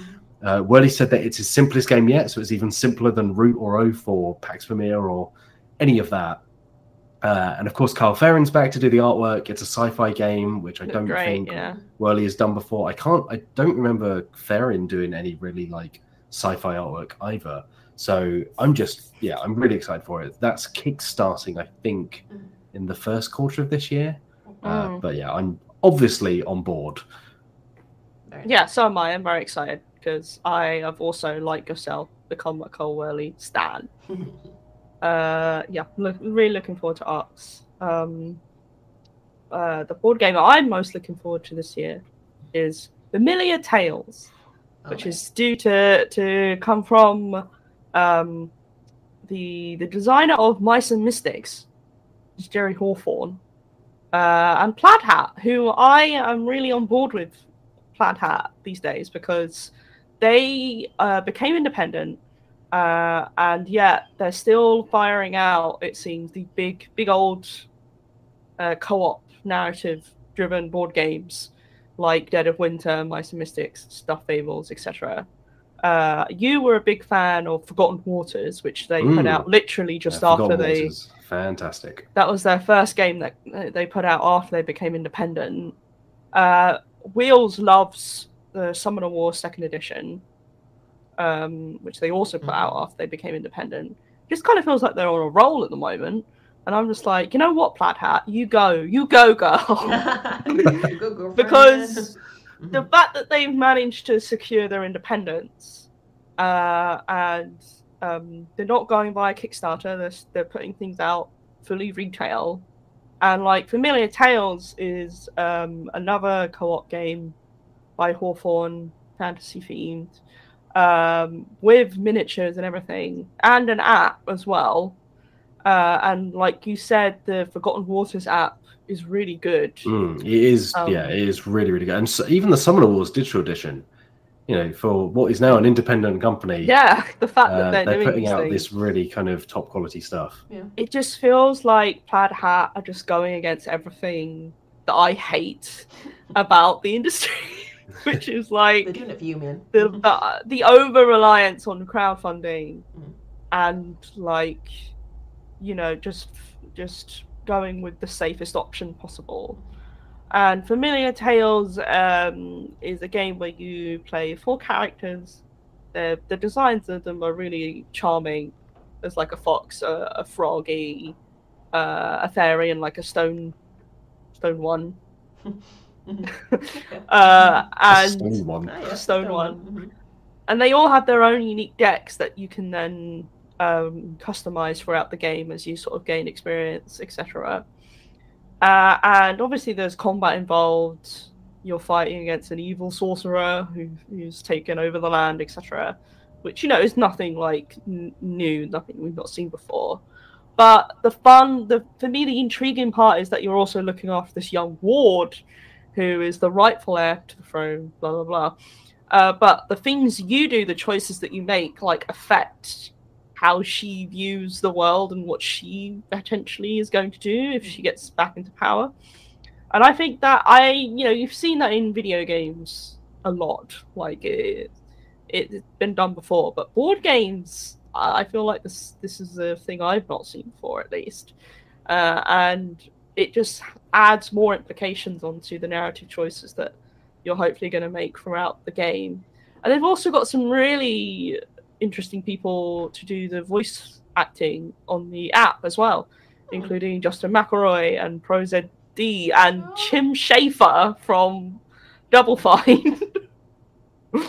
uh, Wehrle said that it's his simplest game yet so it's even simpler than root or oath or pax Pamir or any of that uh, and of course carl Ferrin's back to do the artwork it's a sci-fi game which i don't Great, think yeah. Wehrle has done before. I can't. I don't remember Farron doing any really like sci-fi artwork either. So I'm just yeah, I'm really excited for it. That's kickstarting, I think, in the first quarter of this year. Uh, Mm. but yeah, I'm obviously on board. Yeah, so am I. I'm very excited because I have also, like yourself, become a Cole Wehrle stan. Uh, yeah, look, really looking forward to Arcs. Um, uh, the board game I'm most looking forward to this year is Familiar Tales, which Okay. is due to to come from um, the the designer of Mice and Mystics, is Jerry Hawthorne, uh, and Plaid Hat, who I am really on board with Plaid Hat these days because they uh, became independent, uh, and yet they're still firing out. It seems the big big old uh, co-op narrative driven board games like Dead of Winter, Mice and Mystics, Stuffed Fables, etc. Uh, you were a big fan of Forgotten Waters, which they put Mm. out literally just Yeah, after Forgotten they. Waters, fantastic. That was their first game that they put out after they became independent. Uh, Wheels loves the Summoner War Second Edition, um, which they also put out after they became independent. Just kind of feels like they're on a roll at the moment. And I'm just like, you know what, Plaid Hat, you go, you go, girl. Good girlfriend. because the Mhm. fact that they've managed to secure their independence uh, and um, they're not going via Kickstarter, they're, they're putting things out fully retail. And like Familiar Tales is um, another co op game by Hawthorne, fantasy themed, um, with miniatures and everything, and an app as well. Uh, and like you said, the Forgotten Waters app is really good. Mm, it is Um, yeah, it is really really good. And so, even the Summoner Wars digital edition, you know, for what is now an independent company, Yeah, the fact uh, that they're, they're doing putting out things. this really kind of top quality stuff. It just feels like Plaid Hat are just going against everything that I hate about the industry, which is They're like doing it for you, man. the the, the over reliance on crowdfunding Mm. and like you know just just going with the safest option possible. And Familiar Tales um, is a game where you play four characters. The the designs of them are really charming. There's like a fox, a, a froggy, uh, a fairy, and like a stone stone one. Uh, and Stone one. Ah, Stone that one. And they all have their own unique decks that you can then um, throughout the game as you sort of gain experience, etc. Uh, and obviously, there's combat involved. You're fighting against an evil sorcerer who, who's taken over the land, etc. Which you know is nothing like n- new, nothing we've not seen before. But the fun, the for me, the intriguing part is that you're also looking after this young ward, who is the rightful heir to the throne, blah blah blah. Uh, but the things you do, the choices that you make, like affect how she views the world and what she potentially is going to do if she gets back into power. And I think that I, you know, you've seen that in video games a lot. Like it, it's been done before, but board games, I feel like this this is a thing I've not seen before, at least. Uh, and it just adds more implications onto the narrative choices that you're hopefully going to make throughout the game. And they've also got some really interesting people to do the voice acting on the app as well, including Justin McElroy and ProZD and Oh. Tim Schafer from Double Fine.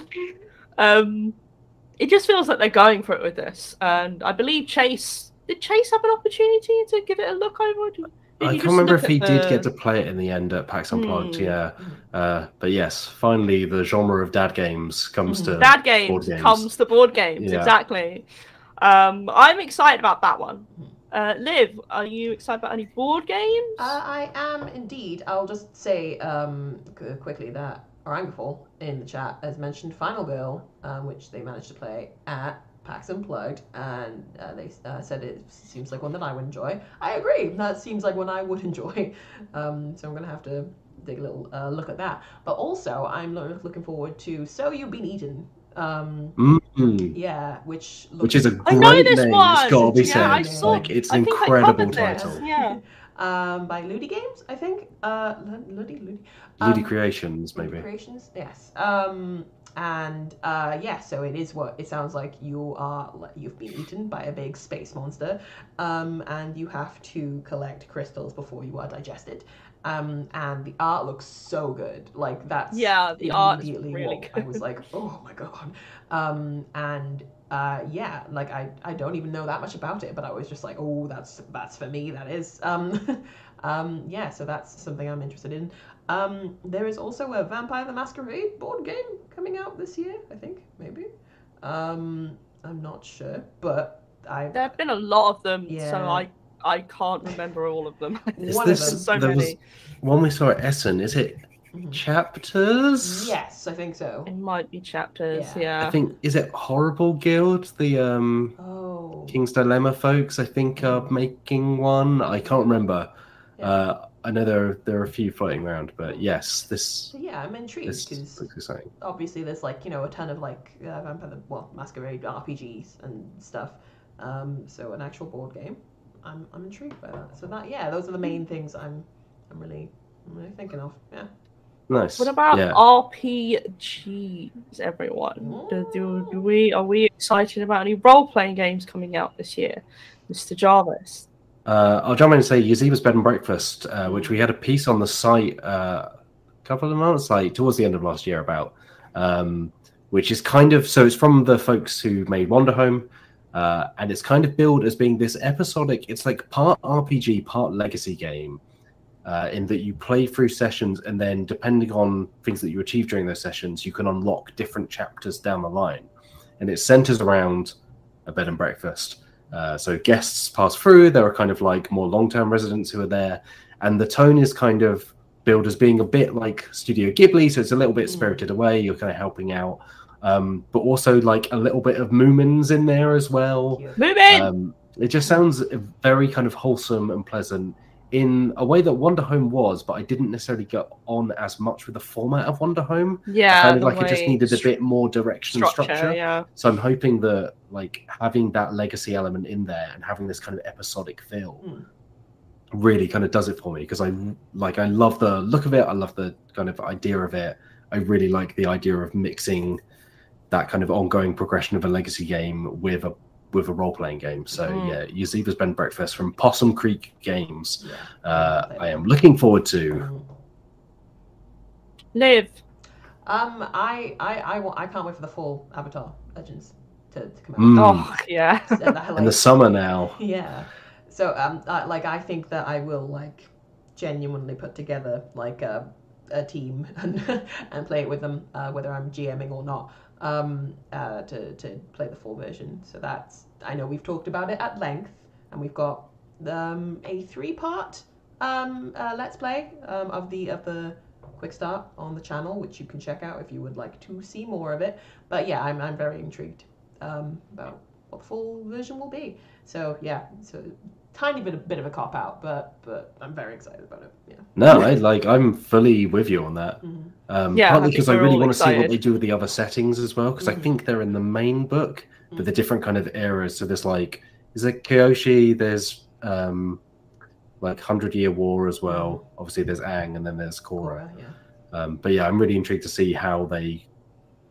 um, it just feels like they're going for it with this, and I believe Chase did Chase have an opportunity to give it a look over? Did- did I can't remember if at he did get to play it in the end at PAX Unplugged. Hmm. Yeah, uh, but yes, finally the genre of dad games comes to Dad board games, games. comes to board games, Yeah. exactly. Um, I'm excited about that one. Uh, Liv, are you excited about any board games? Uh, I am indeed. I'll just say um, qu- quickly that Orangafall in the chat has mentioned Final Girl, um, which they managed to play at PAX Unplugged, and uh, they uh, said it seems like one that I would enjoy. I agree. That seems like one I would enjoy. Um, so I'm gonna have to dig a little uh, look at that. But also, I'm lo- looking forward to So You've Been Eaten. Um, Mm, yeah, which looks which is a I know great this name. one. It's got to be Yeah, said. I saw- like it's an I incredible covered this. title. Yeah. um, by Ludi Games, I think. Uh, Ludi, Ludi. Ludi Um, Creations, Ludi maybe. Creations, yes. Um, and uh, yeah, so it is what it sounds like. You are you've been eaten by a big space monster, um, and you have to collect crystals before you are digested. Um, and the art looks so good. Like that's Yeah, the art really what I was like, oh my god. Um, and uh, yeah, like I, I don't even know that much about it, but I was just like, oh, that's that's for me. That is. Um, um, yeah, so that's something I'm interested in. Um, there is also a Vampire the Masquerade board game coming out this year. I think maybe. Um, I'm not sure, but I. There have been a lot of them, so I I can't remember all of them. Is One of this them. so there was many. one we saw at Essen? Is it Mhm. chapters? Yes, I think so. It might be chapters, Yeah. yeah. I think is it Horrible Guild? The um Oh. King's Dilemma folks, I think, are making one. I can't remember. Yeah. Uh, I know there are, there are a few floating around, but yes, this So yeah, I'm intrigued because obviously there's like you know a ton of like uh, Vampire the well Masquerade RPGs and stuff. Um, so an actual board game. I'm I'm intrigued by that. So that yeah, those are the main things I'm I'm really I'm really thinking of. Yeah. Nice. What about yeah. RPGs, everyone? Do, do, do we are we excited about any role playing games coming out this year, Mr. Jarvis? Uh, I'll jump in and say Yazeba's Bed and Breakfast, uh, which we had a piece on the site uh, a couple of months, like towards the end of last year, about, um, which is kind of so it's from the folks who made Wanderhome, uh, and it's kind of billed as being this episodic. It's like part RPG, part legacy game, uh, in that you play through sessions, and then depending on things that you achieve during those sessions, you can unlock different chapters down the line, and it centers around a bed and breakfast. Uh, so guests pass through. There are kind of like more long-term residents who are there, and the tone is kind of billed as being a bit like Studio Ghibli. So it's a little bit Mm. spirited away. You're kind of helping out, um, but also like a little bit of Moomins in there as well. Cute. Move in. Um, it just sounds very kind of wholesome and pleasant in a way that Wanderhome was, but I didn't necessarily get on as much with the format of Wanderhome. yeah, kind of like it just needed a bit more direction and structure, structure. Yeah, So I'm hoping that like having that legacy element in there and having this kind of episodic feel Mm. really kind of does it for me because I like I love the look of it. I love the kind of idea of it. I really like the idea of mixing that kind of ongoing progression of a legacy game with a with a role playing game. So Mm. yeah, Yazeba's Bed and Breakfast from Possum Creek Games. Yeah. Uh, I am looking forward to. Mhm. live. Um, I, I, I, I can't wait for the full Avatar Legends to, to come out. Mm. Oh yeah. And I, In the summer now. yeah. So um, I, like I think that I will like genuinely put together like a, a team and and play it with them, uh, whether I'm GMing or not, um, uh, to to play the full version. So that's I know we've talked about it at length, and we've got um, a three part um, uh, let's play um, of the of the quick start on the channel, which you can check out if you would like to see more of it. But yeah, I'm I'm very intrigued um, about what the full version will be. So yeah, so tiny bit of bit of a cop out, but but I'm very excited about it. Yeah. No, I like I'm fully with you on that. Mhm. Um, Yeah, partly because I we're really all want to see what they do with the other settings as well, because I Mhm. think they're in the main book, but the Mhm. different kind of eras. So there's like, is it Kyoshi? There's um, like Hundred Year War as well. Obviously, there's Aang, and then there's Korra. Korra, yeah. Um, but yeah, I'm really intrigued to see how they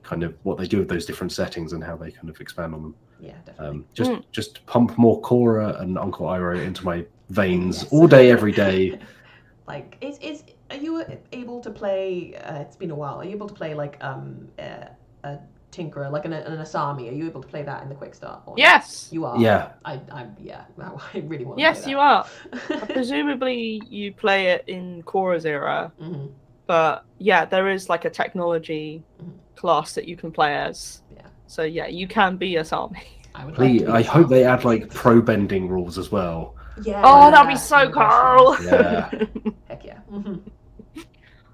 kind of what they do with those different settings and how they kind of expand on them. Yeah, definitely. Um, just Mm. just pump more Korra and Uncle Iroh into my veins Yes. all day, every day. like, is is are you able to play? Uh, it's been a while. Are you able to play like um uh, a Tinkerer, like an, an Asami? Are you able to play that in the quick start? or not? Yes. You are. Yeah, I, I yeah. I really want. Yes, to you are. Presumably, you play it in Korra's era, Mhm. but yeah, there is like a technology Mhm. class that you can play as. Yeah. So yeah, you can be Asami. I would. Please, like I be hope they add like pro bending rules as well. Yeah. Oh, that'd be so cool. Yeah. Heck yeah. Mhm.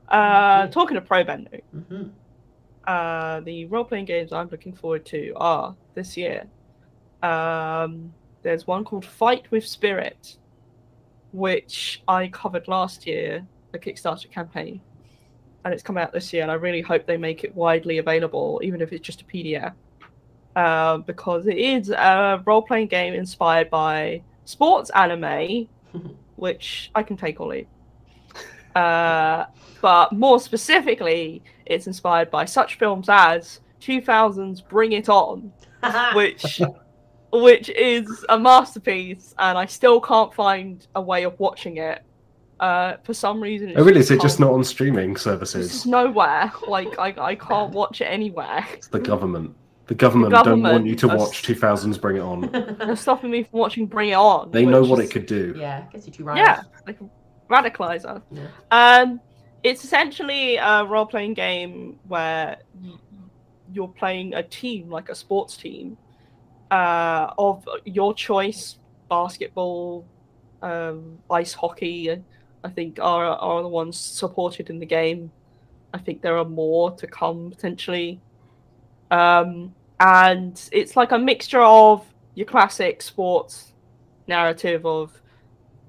uh, talking of pro bending, Mhm. uh, the role playing games I'm looking forward to are this year. Um, there's one called Fight with Spirit, which I covered last year, the Kickstarter campaign, and it's coming out this year. And I really hope they make it widely available, even if it's just a PDF, uh, because it is a role playing game inspired by sports anime, which I can take or leave. Uh, but more specifically, it's inspired by such films as 2000's Bring It On, which which is a masterpiece, and I still can't find a way of watching it. Uh, for some reason, Oh, really? Is it just can't- on streaming It's services? just nowhere. Like I, I can't watch it anywhere. It's the government. The government, don't want you to are watch 2000s Bring It On. They're stopping me from watching Bring It On. They know which what is- it could do. yeah, gets you too right. Yeah, like radicalizer. Yeah. Um, it's essentially a role playing game where you're playing a team, like a sports team, uh, of your choice. Basketball, um, ice hockey, I think are are the ones supported in the game. I think there are more to come potentially. Um, and it's like a mixture of your classic sports narrative of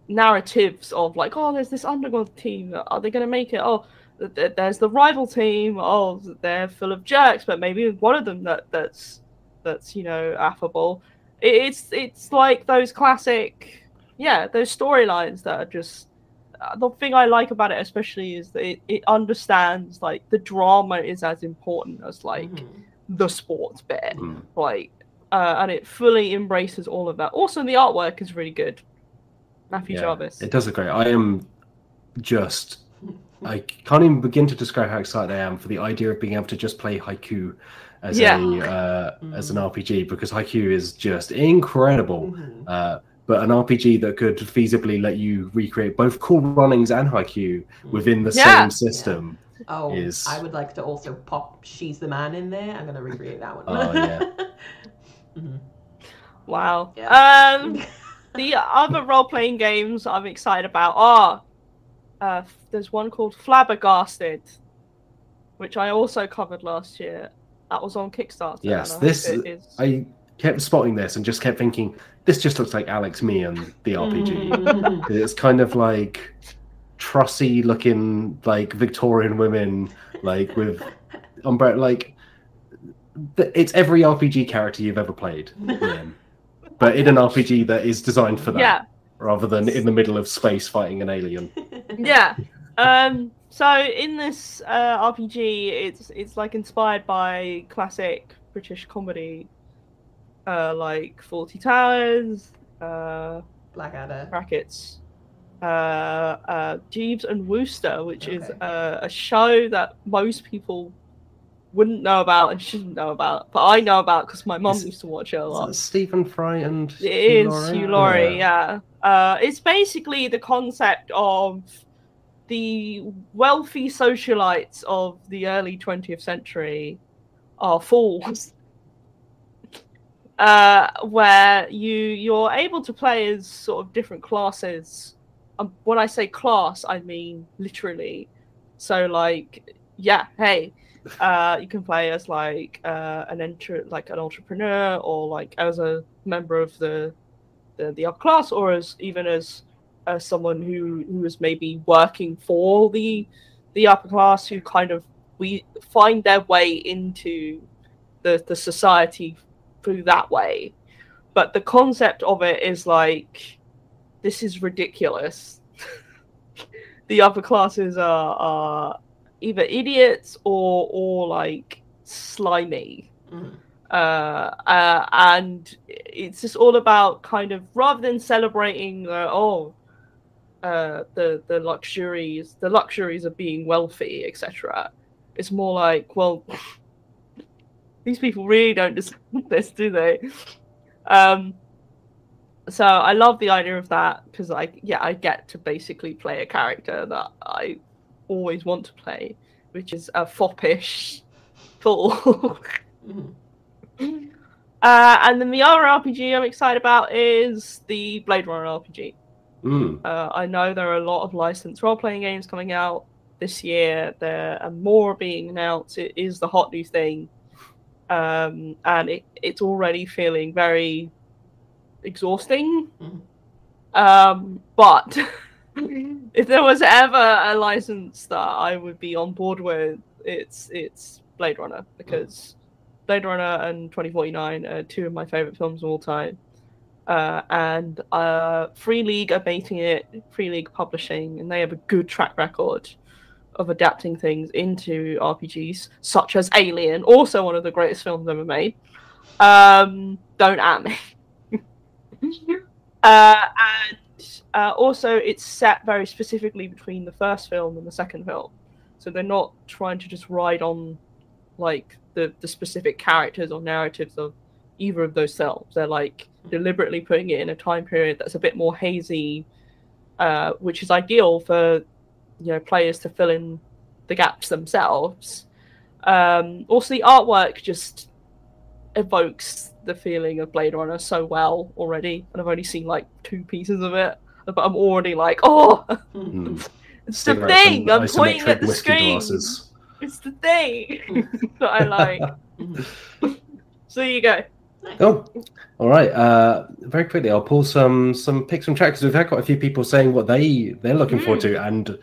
narratives of like, oh, there's this underdog team. Are they going to make it? Oh, th- th- there's the rival team. Oh, they're full of jerks, but maybe one of them that that's that's you know affable. It, it's it's like those classic, yeah, those storylines that are just. uh, The thing I like about it, especially, is that it, it understands like the drama is as important as like Mhm. The sports bit Mm. like uh, and it fully embraces all of that also the artwork is really good matthew Yeah, jarvis It does look great. I am just. I can't even begin to describe how excited I am for the idea of being able to just play Haikyu as Yeah. a uh, as an RPG because Haikyu is just incredible. Mhm. Uh, but an RPG that could feasibly let you recreate both cool runnings and Haikyu within the Yeah. same system. Oh, is- I would like to also pop "She's the Man" in there. I'm gonna recreate that one. Oh, yeah. Mhm. wow Yeah. um the other role-playing games i'm excited about are uh, there's one called flabbergasted which i also covered last year that was on kickstarter Yes, I this- it is I kept spotting this and just kept thinking, this just looks like Alex Meehan the RPG. Mhm. it's kind of like trussy looking like Victorian women, like with umbrella, like it's every RPG character you've ever played, Ian. but in an RPG that is designed for that, yeah rather than in the middle of space fighting an alien. yeah. Um. So in this uh, RPG, it's it's like inspired by classic British comedy, uh, like Fawlty Towers, uh, Blackadder. brackets, uh, uh, Jeeves and Wooster, which is Okay. uh, a show that most people wouldn't know about and shouldn't know about, but I know about because my mum Is- used to watch it a lot. Stephen Fry and It is Laurie? Hugh Laurie, yeah. Uh, it's basically the concept of the wealthy socialites of the early 20th century are fools. Uh, where you you're able to play as sort of different classes. Um, when I say class, I mean literally. So like, yeah, hey, uh, you can play as like uh, an enter like an entrepreneur or like as a member of the the, the upper class or as even as as someone who who is maybe working for the the upper class who kind of we find their way into the the society through that way but the concept of it is like this is ridiculous. The upper classes are are either idiots or or like slimy. Mhm. uh, uh, and it's just all about kind of rather than celebrating uh, oh uh, the the luxuries the luxuries of being wealthy etc it's more like well these people really don't deserve this do they? Um so i love the idea of that because i yeah i get to basically play a character that i always want to play which is a foppish fool Mhm. Uh, and then the other RPG I'm excited about is the Blade Runner RPG. Mm. Uh, I know there are a lot of licensed role playing games coming out this year. There are more being announced. It is the hot new thing. Um, and it, it's already feeling very exhausting. Mhm. Um, but if there was ever a license that I would be on board with, it's it's Blade Runner because Blade Runner and 2049 are two of my favorite films of all time. Uh, and uh, Free League are making it, Free League Publishing, and they have a good track record of adapting things into RPGs, such as Alien, also one of the greatest films ever made. Um, don't at me. uh, and uh, also, it's set very specifically between the first film and the second film, so they're not trying to just ride on like the the specific characters or narratives of either of those films. They're like deliberately putting it in a time period that's a bit more hazy, uh, which is ideal for you know players to fill in the gaps themselves. Um, also, the artwork just evokes the feeling of Blade Runner so well already, and I've only seen like two pieces of it, but I'm already like, oh. Mm. it's the Figure thing. I'm pointing at the screen. glasses. It's the thing that I like. So there you go. Oh, all right. Uh, very quickly, I'll pull some some picks from chat because we've had quite a few people saying what they they're looking forward to, and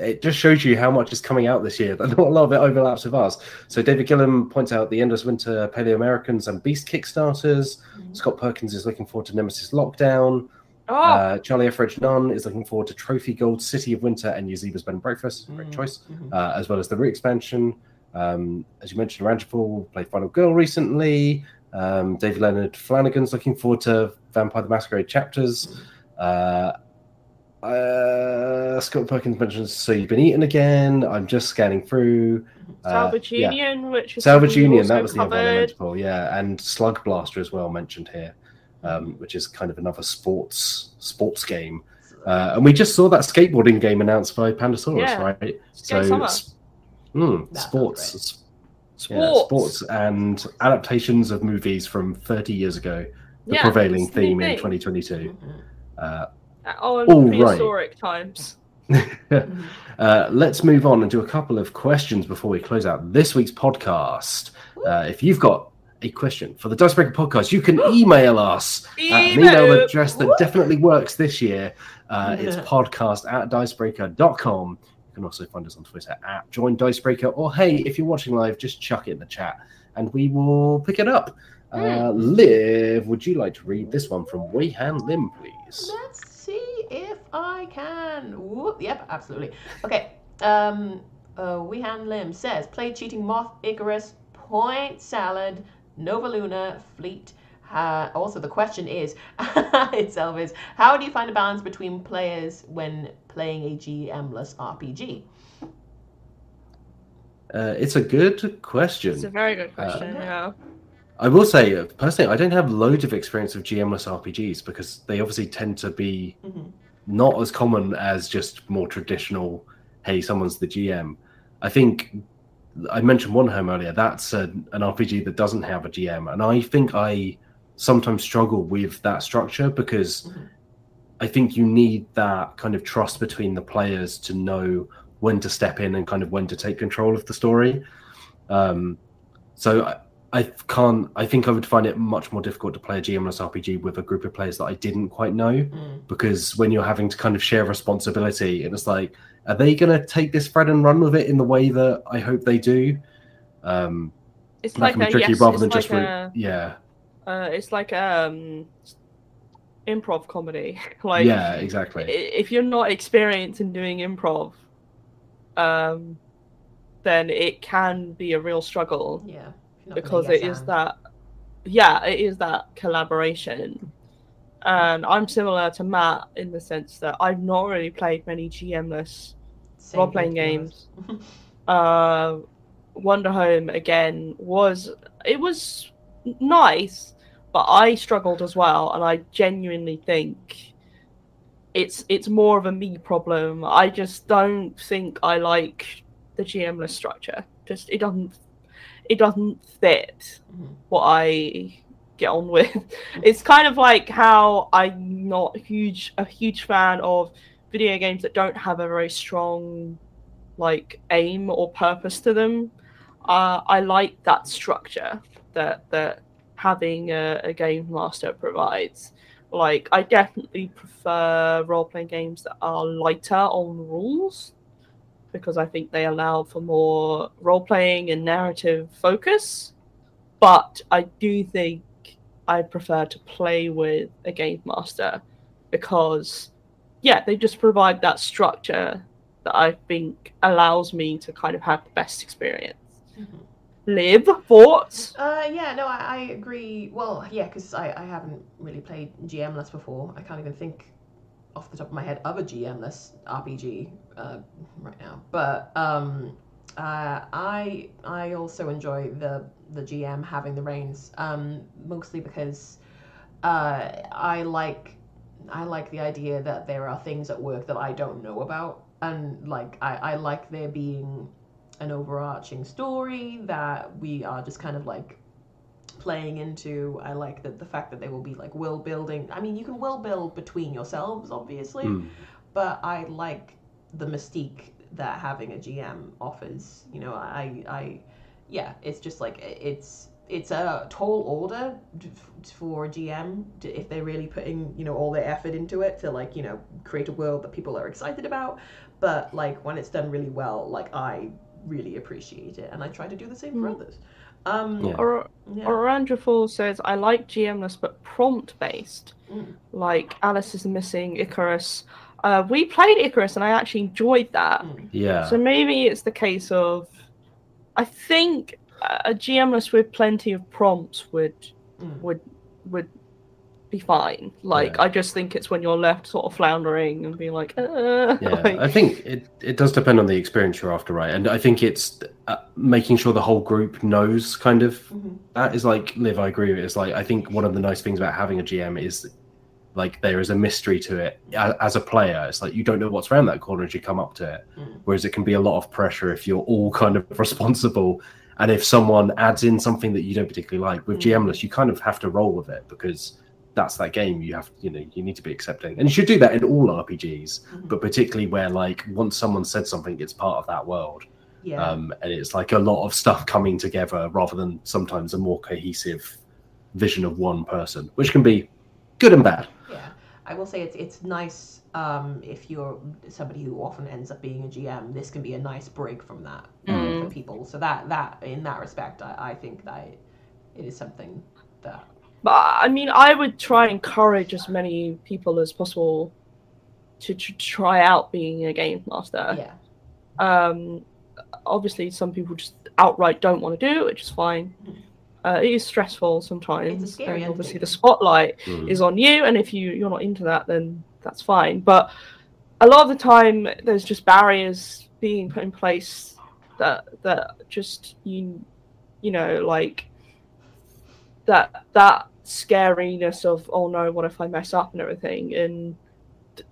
it just shows you how much is coming out this year. That not a lot of it overlaps with us. So David Gillam points out the Endless Winter, Paleo Americans, and Beast Kickstarters. Mhm. Scott Perkins is looking forward to Nemesis Lockdown. Oh, Uh, Charlie Etheridge Nunn is looking forward to Trophy Gold, City of Winter, and Yazeba's Bed and Breakfast. Great Mhm. choice Mhm. uh, as well as the re expansion. Um, as you mentioned, Rangerfall played Final Girl recently. Um, David Leonard Flanagan's looking forward to Vampire the Masquerade chapters. Uh, uh, Scott Perkins mentions So You've Been Eaten Again. I'm just scanning through. Uh, Salvage yeah. Union, which is Salvage Union, that was the other one covered. to yeah. And Slugblaster as well mentioned here, um, which is kind of another sports sports game. Uh, and we just saw that skateboarding game announced by Pandasaurus, Yeah. right? Skate Summer. mm, sports, Sports. yeah, sports, and adaptations of movies from 30 years ago. The Yeah, prevailing it's the new theme in thing. 2022. Mhm. Uh, Oh, All right. prehistoric times. Mhm. uh, let's move on and do a couple of questions before we close out this week's podcast. Uh, if you've got a question for the Dicebreaker podcast, you can email us at an email Email. address that definitely works this year. Uh, it's podcast at dicebreaker.com. You can also find us on Twitter at join dicebreaker. Or hey, if you're watching live, just chuck it in the chat and we will pick it up. Uh, Liv, would you like to read this one from Weihan Lim, please? Let's see if I can. Whoop, yep, absolutely. Okay. Um, uh, Weihan Lim says, play cheating moth, Icarus, point salad, Nova Luna, fleet. Uh, also, the question is itself is how do you find a balance between players when playing a GM-less RPG? Uh, it's a good question. It's a very good question. Uh, yeah. I will say, uh, personally, I don't have loads of experience with GMless RPGs because they obviously tend to be Mhm. Not as common as just more traditional. Hey, someone's the GM. I think I mentioned Wanderhome earlier. That's a, an RPG that doesn't have a GM, and I think I sometimes struggle with that structure because Mhm. I think you need that kind of trust between the players to know when to step in and kind of when to take control of the story. Um, so I, I can't. I think I would find it much more difficult to play a GMless RPG with a group of players that I didn't quite know, Mm. because when you're having to kind of share responsibility, and it's like, are they going to take this thread and run with it in the way that I hope they do? Um, It's like a tricky yes, rather it's than like just root- a, yeah, uh, it's like um improv comedy. like yeah, exactly. if you're not experienced in doing improv, um, then it can be a real struggle Yeah. If you're not gonna because it is that yeah it is that collaboration. And i'm similar to matt in the sense that i've not really played many gmless role-playing here, to be honest. uh Wanderhome again was it was nice but i struggled as well and i genuinely think it's it's more of a me problem. I just don't think i like the gmless structure. Just it doesn't it doesn't fit Mhm. what I get on with. It's kind of like how I'm not huge a huge fan of video games that don't have a very strong like aim or purpose to them. Uh, I like that structure that that having a, a game master provides. Like I definitely prefer role playing games that are lighter on rules because I think they allow for more role playing and narrative focus. But I do think I prefer to play with a game master because, yeah, they just provide that structure that I think allows me to kind of have the best experience. Mhm. Live thoughts? Uh, yeah, no, I, I agree. Well, yeah, because I, I haven't really played GMless before. I can't even think off the top of my head of a GMless RPG uh, right now. But um, uh, I I also enjoy the the GM having the reins, um, mostly because uh, I like I like the idea that there are things at work that I don't know about, and like I, I like there being an overarching story that we are just kind of like playing into. I like that the fact that they will be like will building. I mean, you can will build between yourselves, obviously, Mm. but I like the mystique that having a GM offers. You know, I, I, yeah, it's just like it's it's a tall order for a GM if they're really putting you know all their effort into it to like you know create a world that people are excited about. But like when it's done really well, like I really appreciate it, and I try to do the same for Mm. others. Um, Yeah. Or yeah. Orandra Fall says, I like GMless but prompt based. Mm. Like Alice is missing Icarus. Uh, we played Icarus and I actually enjoyed that. Mm. Yeah, So maybe it's the case of, I think a GMless with plenty of prompts would Mm. would would be fine. Like Yeah. I just think it's when you're left sort of floundering and being like, uh, yeah. like- I think it it does depend on the experience you're after, right? And I think it's uh, making sure the whole group knows kind of Mhm. that is like live. I agree with. It's like I think one of the nice things about having a GM is like there is a mystery to it as a player. It's like you don't know what's around that corner as you come up to it. Mm. Whereas it can be a lot of pressure if you're all kind of responsible. And if someone adds in something that you don't particularly like with Mm. GMless, you kind of have to roll with it because that's that game. You have, you know, you need to be accepting, and you should do that in all RPGs, Mhm. but particularly where like once someone said something, it's part of that world, Yeah. um, and it's like a lot of stuff coming together rather than sometimes a more cohesive vision of one person, which can be good and bad. Yeah, I will say it's it's nice um, if you're somebody who often ends up being a GM. This can be a nice break from that Mm. for people. So that that in that respect, I, I think that it is something that But I mean, I would try and encourage as many people as possible to, to try out being a game master. yeah Um, obviously, some people just outright don't want to do it, which is fine. Mhm. Uh, it is stressful sometimes. It's a scary and obviously, the spotlight Mm. is on you, and if you you're not into that, then that's fine. But a lot of the time, there's just barriers being put in place that that just you you know like that that scariness of oh no, what if I mess up and everything and.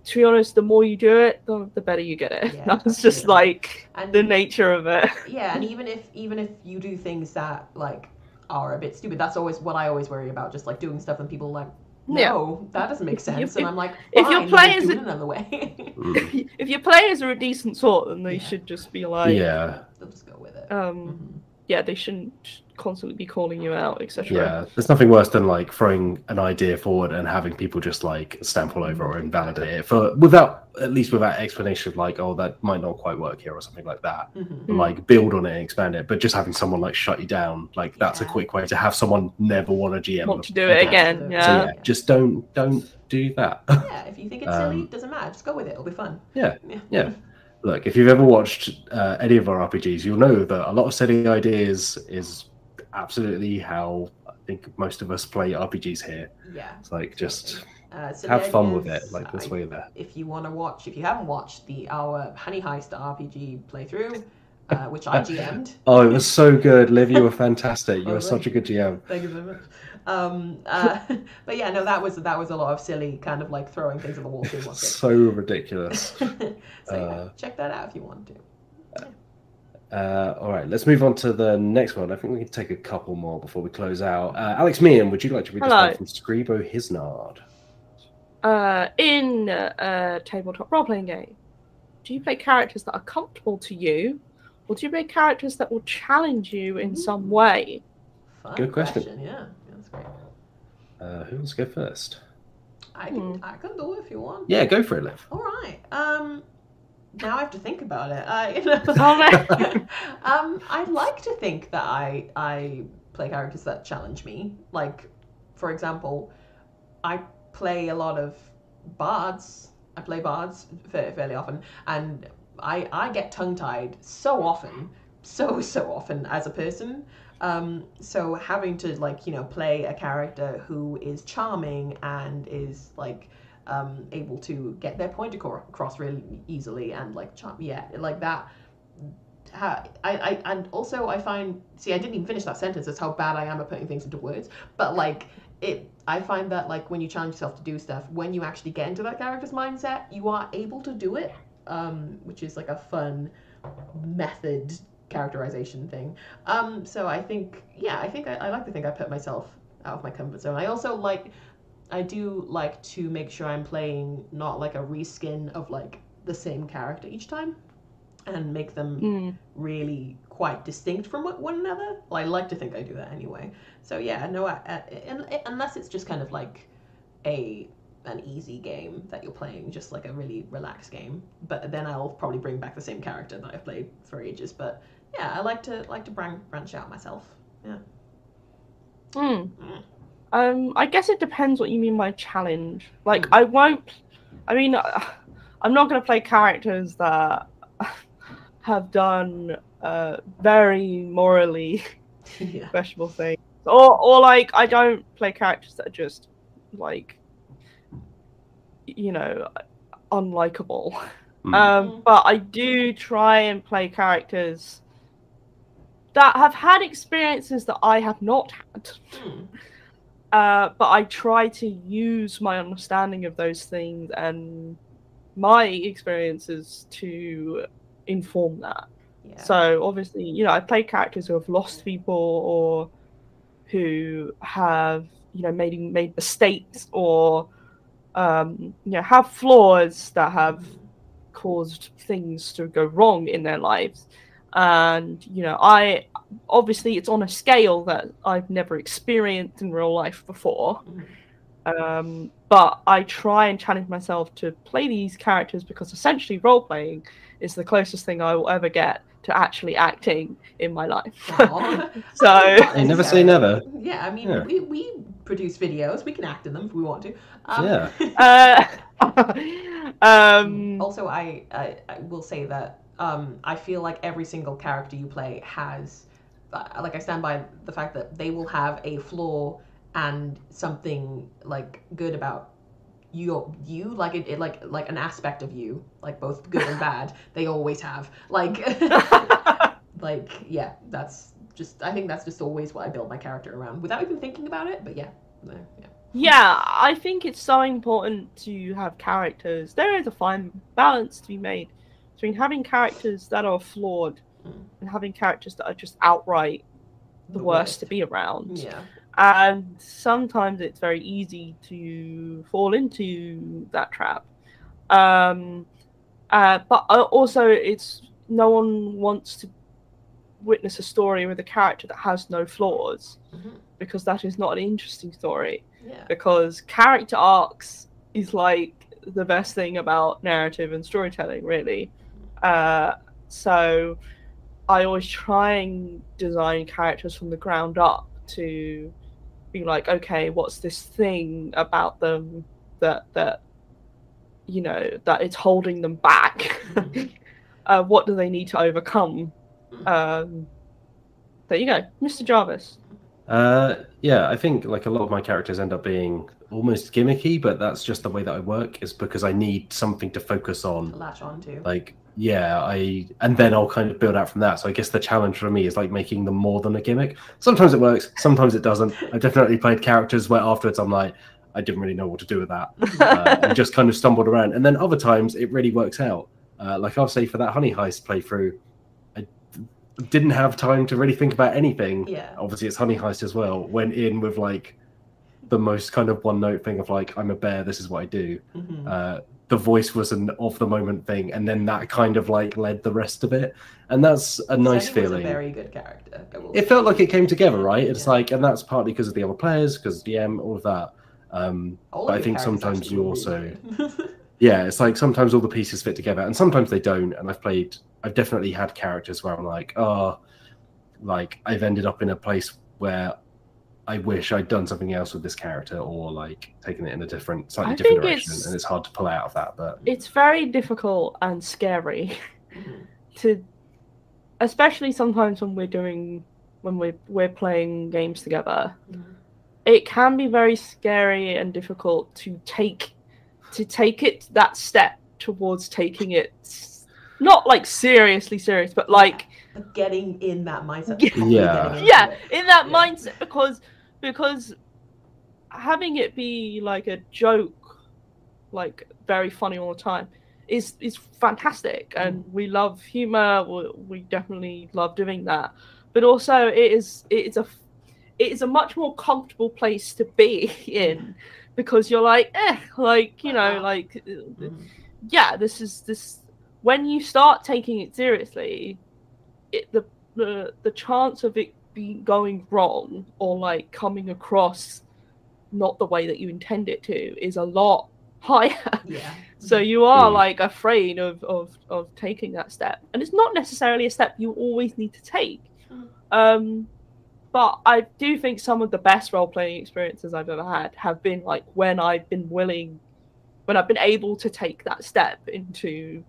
To be honest, the more you do it, the, the better you get it. Yeah, That's just like and the nature of it. yeah, and even if even if you do things that like are a bit stupid, that's always what I always worry about. Just like doing stuff and people like Yeah. no, that doesn't make sense. If- and I'm like, if your fine, we'll players- do it another way. Mm. if your players are a decent sort, then they Yeah. should just be like, yeah, They'll just go with it. um, Mhm. yeah, they shouldn't constantly be calling you out, etc. yeah. There's nothing worse than like throwing an idea forward and having people just like stamp all over or invalidate it for without at least without explanation of like, oh, that might not quite work here or something like that. Mhm. Mm. Like build on it and expand it, but just having someone like shut you down, like that's a quick way to have someone never want to GM. Want to do it again? So, Yeah. So yeah, just don't don't do that. Yeah, if you think it's silly, Um, doesn't matter. Just go with it. It'll be fun. Yeah, Yeah. yeah. Look, if you've ever watched uh, any of our RPGs, you'll know that a lot of silly ideas is absolutely how I think most of us play RPGs here. Yeah. It's like just Uh, silly have fun with it. Like that's I- you're there. if you want to watch, if you haven't watched the our Honey Heist RPG playthrough, uh, which I GM'd. Oh, it was so good, Liv. You were fantastic. You Oh, were such a good GM. Thank you so much. Um, uh, but yeah, no, that was that was a lot of silly kind of like throwing things at the wall. See what sticks. So ridiculous. so yeah, uh, check that out if you want to. Uh, all right, let's move on to the next one. I think we can take a couple more before we close out. Uh, Alex Meehan, would you like to read this one from Scribo Hisnard? Uh, in a tabletop role playing game, do you play characters that are comfortable to you, or do you play characters that will challenge you in some way? Fun Good question. Yeah, yeah, that's great. Uh, who wants to go first? I can Hmm. I can do it if you want. Yeah, go for it, Liv. All right. Um, now I have to think about it. I, you know, um, I like to think that I I play characters that challenge me. Like, for example, I play a lot of bards. I play bards fairly often, and I I get tongue tied so often, so so often as a person. Um, so having to like you know play a character who is charming and is like um, able to get their point across really easily and like yeah, like that. Ha- I, I and also I find see I didn't even finish that sentence. That's how bad I am at putting things into words. But like it, I find that like when you challenge yourself to do stuff, when you actually get into that character's mindset, you are able to do it, um, which is like a fun method characterization thing. Um, so I think yeah, I think I, I like to think I put myself out of my comfort zone. I also like I do like to make sure I'm playing not like a reskin of like the same character each time and make them Mm. really quite distinct from one- another. Well, I like to think I do that anyway. So yeah, no, I, I, un- unless it's just kind of like a an easy game that you're playing, just like a really relaxed game. But then I'll probably bring back the same character that I've played for ages. But yeah, I like to like to branch out myself. Mm. Mm. Um, I guess it depends what you mean by challenge. Like, Mm. I won't. I mean, uh, I'm not going to play characters that have done uh, very morally yeah. questionable things, or or like I don't play characters that are just like, you know, unlikable. Hmm. Um, Mm. but I do try and play characters that have had experiences that I have not had. Mm. Uh, but I try to use my understanding of those things and my experiences to inform that. Yeah. So obviously, you know, I play characters who have lost people or who have, you know, made made mistakes or um, you know, have flaws that have caused things to go wrong in their lives. And, you know, I obviously it's on a scale that I've never experienced in real life before. Um, but I try and challenge myself to play these characters because essentially role playing is the closest thing I will ever get to actually acting in my life. So Hey, never say never. Yeah, I mean, Yeah. we, we produce videos. We can act in them if we want to. Um, Yeah. uh, um, Also, I, I I will say that um, I feel like every single character you play has, Uh, like, I stand by the fact that they will have a flaw and something like good about you. You like it, it like like an aspect of you, like both good and bad. They always have like like yeah. That's just I think that's just always what I build my character around without even thinking about it. But yeah, no, yeah. yeah, I think it's so important to have characters. There is a fine balance to be made between having characters that are flawed. And having characters that are just outright the, worst to be around. Yeah. and sometimes it's very easy to fall into that trap. Um, uh, but uh, also, it's no one wants to witness a story with a character that has no flaws Mhm. because that is not an interesting story. Yeah. Because character arcs is like the best thing about narrative and storytelling, really. Uh, so I always try and design characters from the ground up to be like, okay, what's this thing about them that that you know that it's holding them back? uh, what do they need to overcome? Um, there you go, Mr. Jarvis. Uh, yeah, I think like a lot of my characters end up being almost gimmicky, but that's just the way that I work. Is because I need something to focus on. Latch on to. Like, yeah, I and then I'll kind of build out from that. So I guess the challenge for me is like making them more than a gimmick. Sometimes it works, sometimes it doesn't. I've definitely played characters where afterwards I'm like, I didn't really know what to do with that. Uh, and just kind of stumbled around. And then other times it really works out. Uh, like I'll say for that Honey Heist playthrough, I d- didn't have time to really think about anything yeah. obviously it's honey heist as well went in with like the most kind of one note thing of like i'm a bear this is what i do Mhm. uh the voice was an of the moment thing and then that kind of like led the rest of it and that's a nice feeling a very good character. It felt like it came together right it's Yeah. like and that's partly because of the other players because dm all of that um All but I think sometimes you also- yeah it's like sometimes all the pieces fit together and sometimes they don't and i've played i've definitely had characters where i'm like oh like i've ended up in a place where i wish i'd done something else with this character or like taken it in a different slightly I different think direction it's- and it's hard to pull out of that but It's very difficult and scary to, especially sometimes when we're doing when we're we're playing games together. Mhm. it can be very scary and difficult to take to take it that step towards taking it not like seriously serious but like getting in that mindset. Yeah. Yeah. getting into yeah it. in that Yeah. mindset because because having it be like a joke like very funny all the time is is fantastic. And we love humor. We, we definitely love doing that. But also it is it is a it is a much more comfortable place to be in because you're like eh like you know like Mhm. yeah this is this when you start taking it seriously it the the the chance of it be going wrong or like coming across not the way that you intend it to is a lot higher Yeah. so you are Mm. like afraid of, of of taking that step and it's not necessarily a step you always need to take Mm. um but i do think some of the best role-playing experiences i've ever had have been like when i've been willing when i've been able to take that step into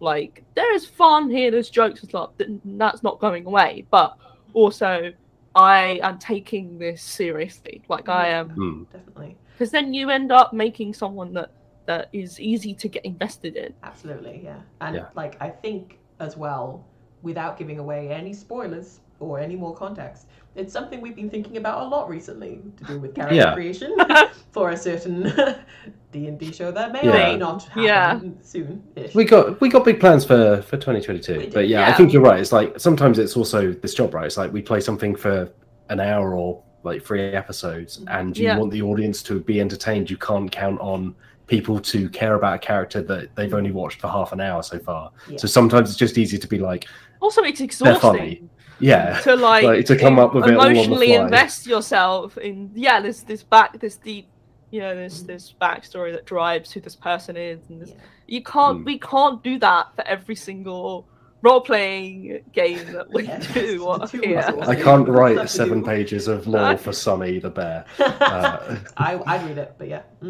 like there's fun here there's jokes and stuff that- that's not going away but also i am taking this seriously like i am hmm. Definitely. because then you end up making someone that that is easy to get invested in. Absolutely, yeah. And Yeah. like I think as well, without giving away any spoilers or any more context, it's something we've been thinking about a lot recently to do with character Yeah. creation for a certain D and D show that may or may not happen Yeah. soon. we got we got big plans for for 2022 but yeah, i think you're right it's like sometimes it's also this job right it's like we play something for an hour or like three episodes mm-hmm. and you Yeah. want the audience to be entertained you can't count on people to care about a character that they've only watched for half an hour so far Yeah. so sometimes it's just easy to be like Also, it's funny. exhausting yeah to like, Like, to come up with it all on the emotionally invest yourself in yeah this this back this deep you know this this backstory that drives who this person is and this, Yeah. you can't Hmm. we can't do that for every single role playing game that we Yeah, do the here. i can't write seven pages of lore for sunny the bear Uh, I I'd read it, but yeah.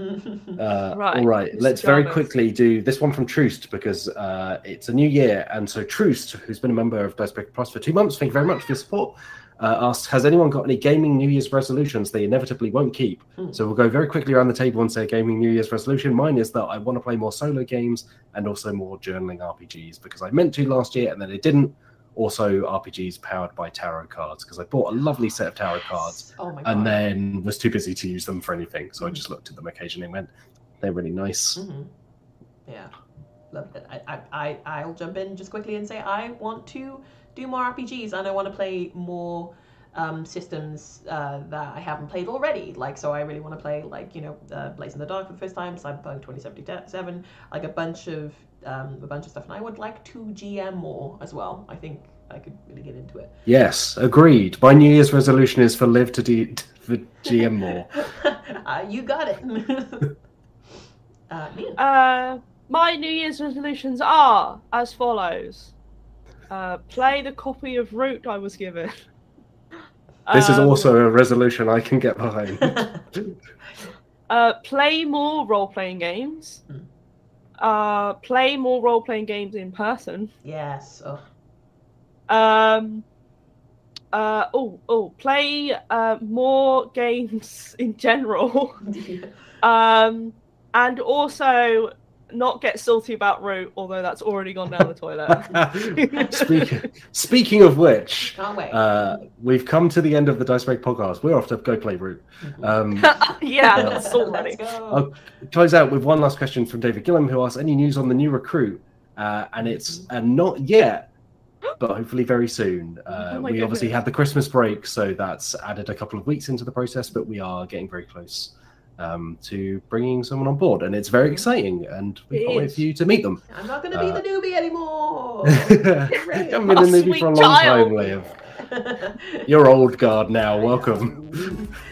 Uh, Right, All right, Mr. let's very quickly do this one from Troost because uh, it's a new year. And so, Troost, who's been a member of Dicebreaker Plus for two months, thank you very much for your support. Uh, asks, has anyone got any gaming New Year's resolutions they inevitably won't keep? Hmm. So, we'll go very quickly around the table and say gaming New Year's resolution. Mine is that I want to play more solo games and also more journaling RPGs because I meant to last year and then I didn't. Also, RPGs powered by tarot cards because I bought a lovely set of tarot cards Oh and then was too busy to use them for anything. So I Mhm. just looked at them occasionally and went, they're really nice. hmm Yeah, love it. I, I, I, I'll jump in just quickly and say I want to do more RPGs and I want to play more um, systems uh, that I haven't played already. Like, so I really want to play, like, you know, uh, Blades in the Dark for the first time, Cyberpunk 2077, like a bunch of um, a bunch of stuff. And I would like to GM more as well. I think I could really get into it. Yes, agreed. My New Year's resolution is for live to do for GM more. uh, you got it. uh, me. Uh, my New Year's resolutions are as follows: uh, play the copy of Root I was given. This is Um, also a resolution I can get behind. uh, play more role-playing games. Hmm. Uh, play more role-playing games in person. yes. Oh. Um, uh, oh, oh, play uh, more games in general. um, and also not get salty about Root, although that's already gone down the toilet. speaking, speaking of which, Can't wait. uh, we've come to the end of the Dice Break podcast. We're off to go play Root. Um, yeah, Uh, that's already. Let's go. I'll close out with one last question from David Gillam, who asks any news on the new recruit, uh, and it's uh, not yet, but hopefully very soon. Uh, Oh my we obviously had the Christmas break, so that's added a couple of weeks into the process, but we are getting very close um, to bringing someone on board, and it's very exciting, and we It can't wait for you to meet them. I'm not going to be uh, the newbie anymore. haven't been the Oh, for a long child. time, Liv. You're old guard now. Welcome.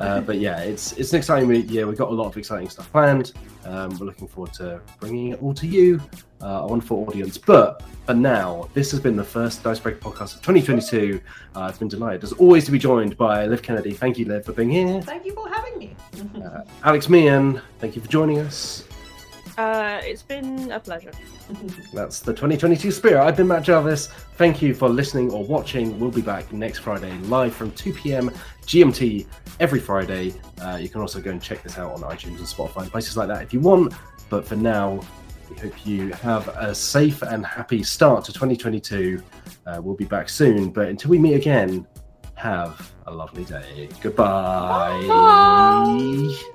Uh, but yeah, it's it's an exciting year. We've got a lot of exciting stuff planned. Um, we're looking forward to bringing it all to you, uh, a wonderful audience. But for now, this has been the first Dice Break podcast of 2022. Uh, I've been delighted, as always, to be joined by Liv Kennedy. Thank you, Liv, for being here. Thank you for having me. Uh, Alex Meehan, thank you for joining us. Uh, it's been a pleasure. That's the 2022 spirit. I've been Matt Jarvis. Thank you for listening or watching. We'll be back next Friday live from 2 p.m. GMT every Friday. Uh, you can also go and check this out on iTunes and Spotify and places like that if you want. But for now, we hope you have a safe and happy start to 2022. Uh, we'll be back soon. But until we meet again, have a lovely day. Goodbye. Bye.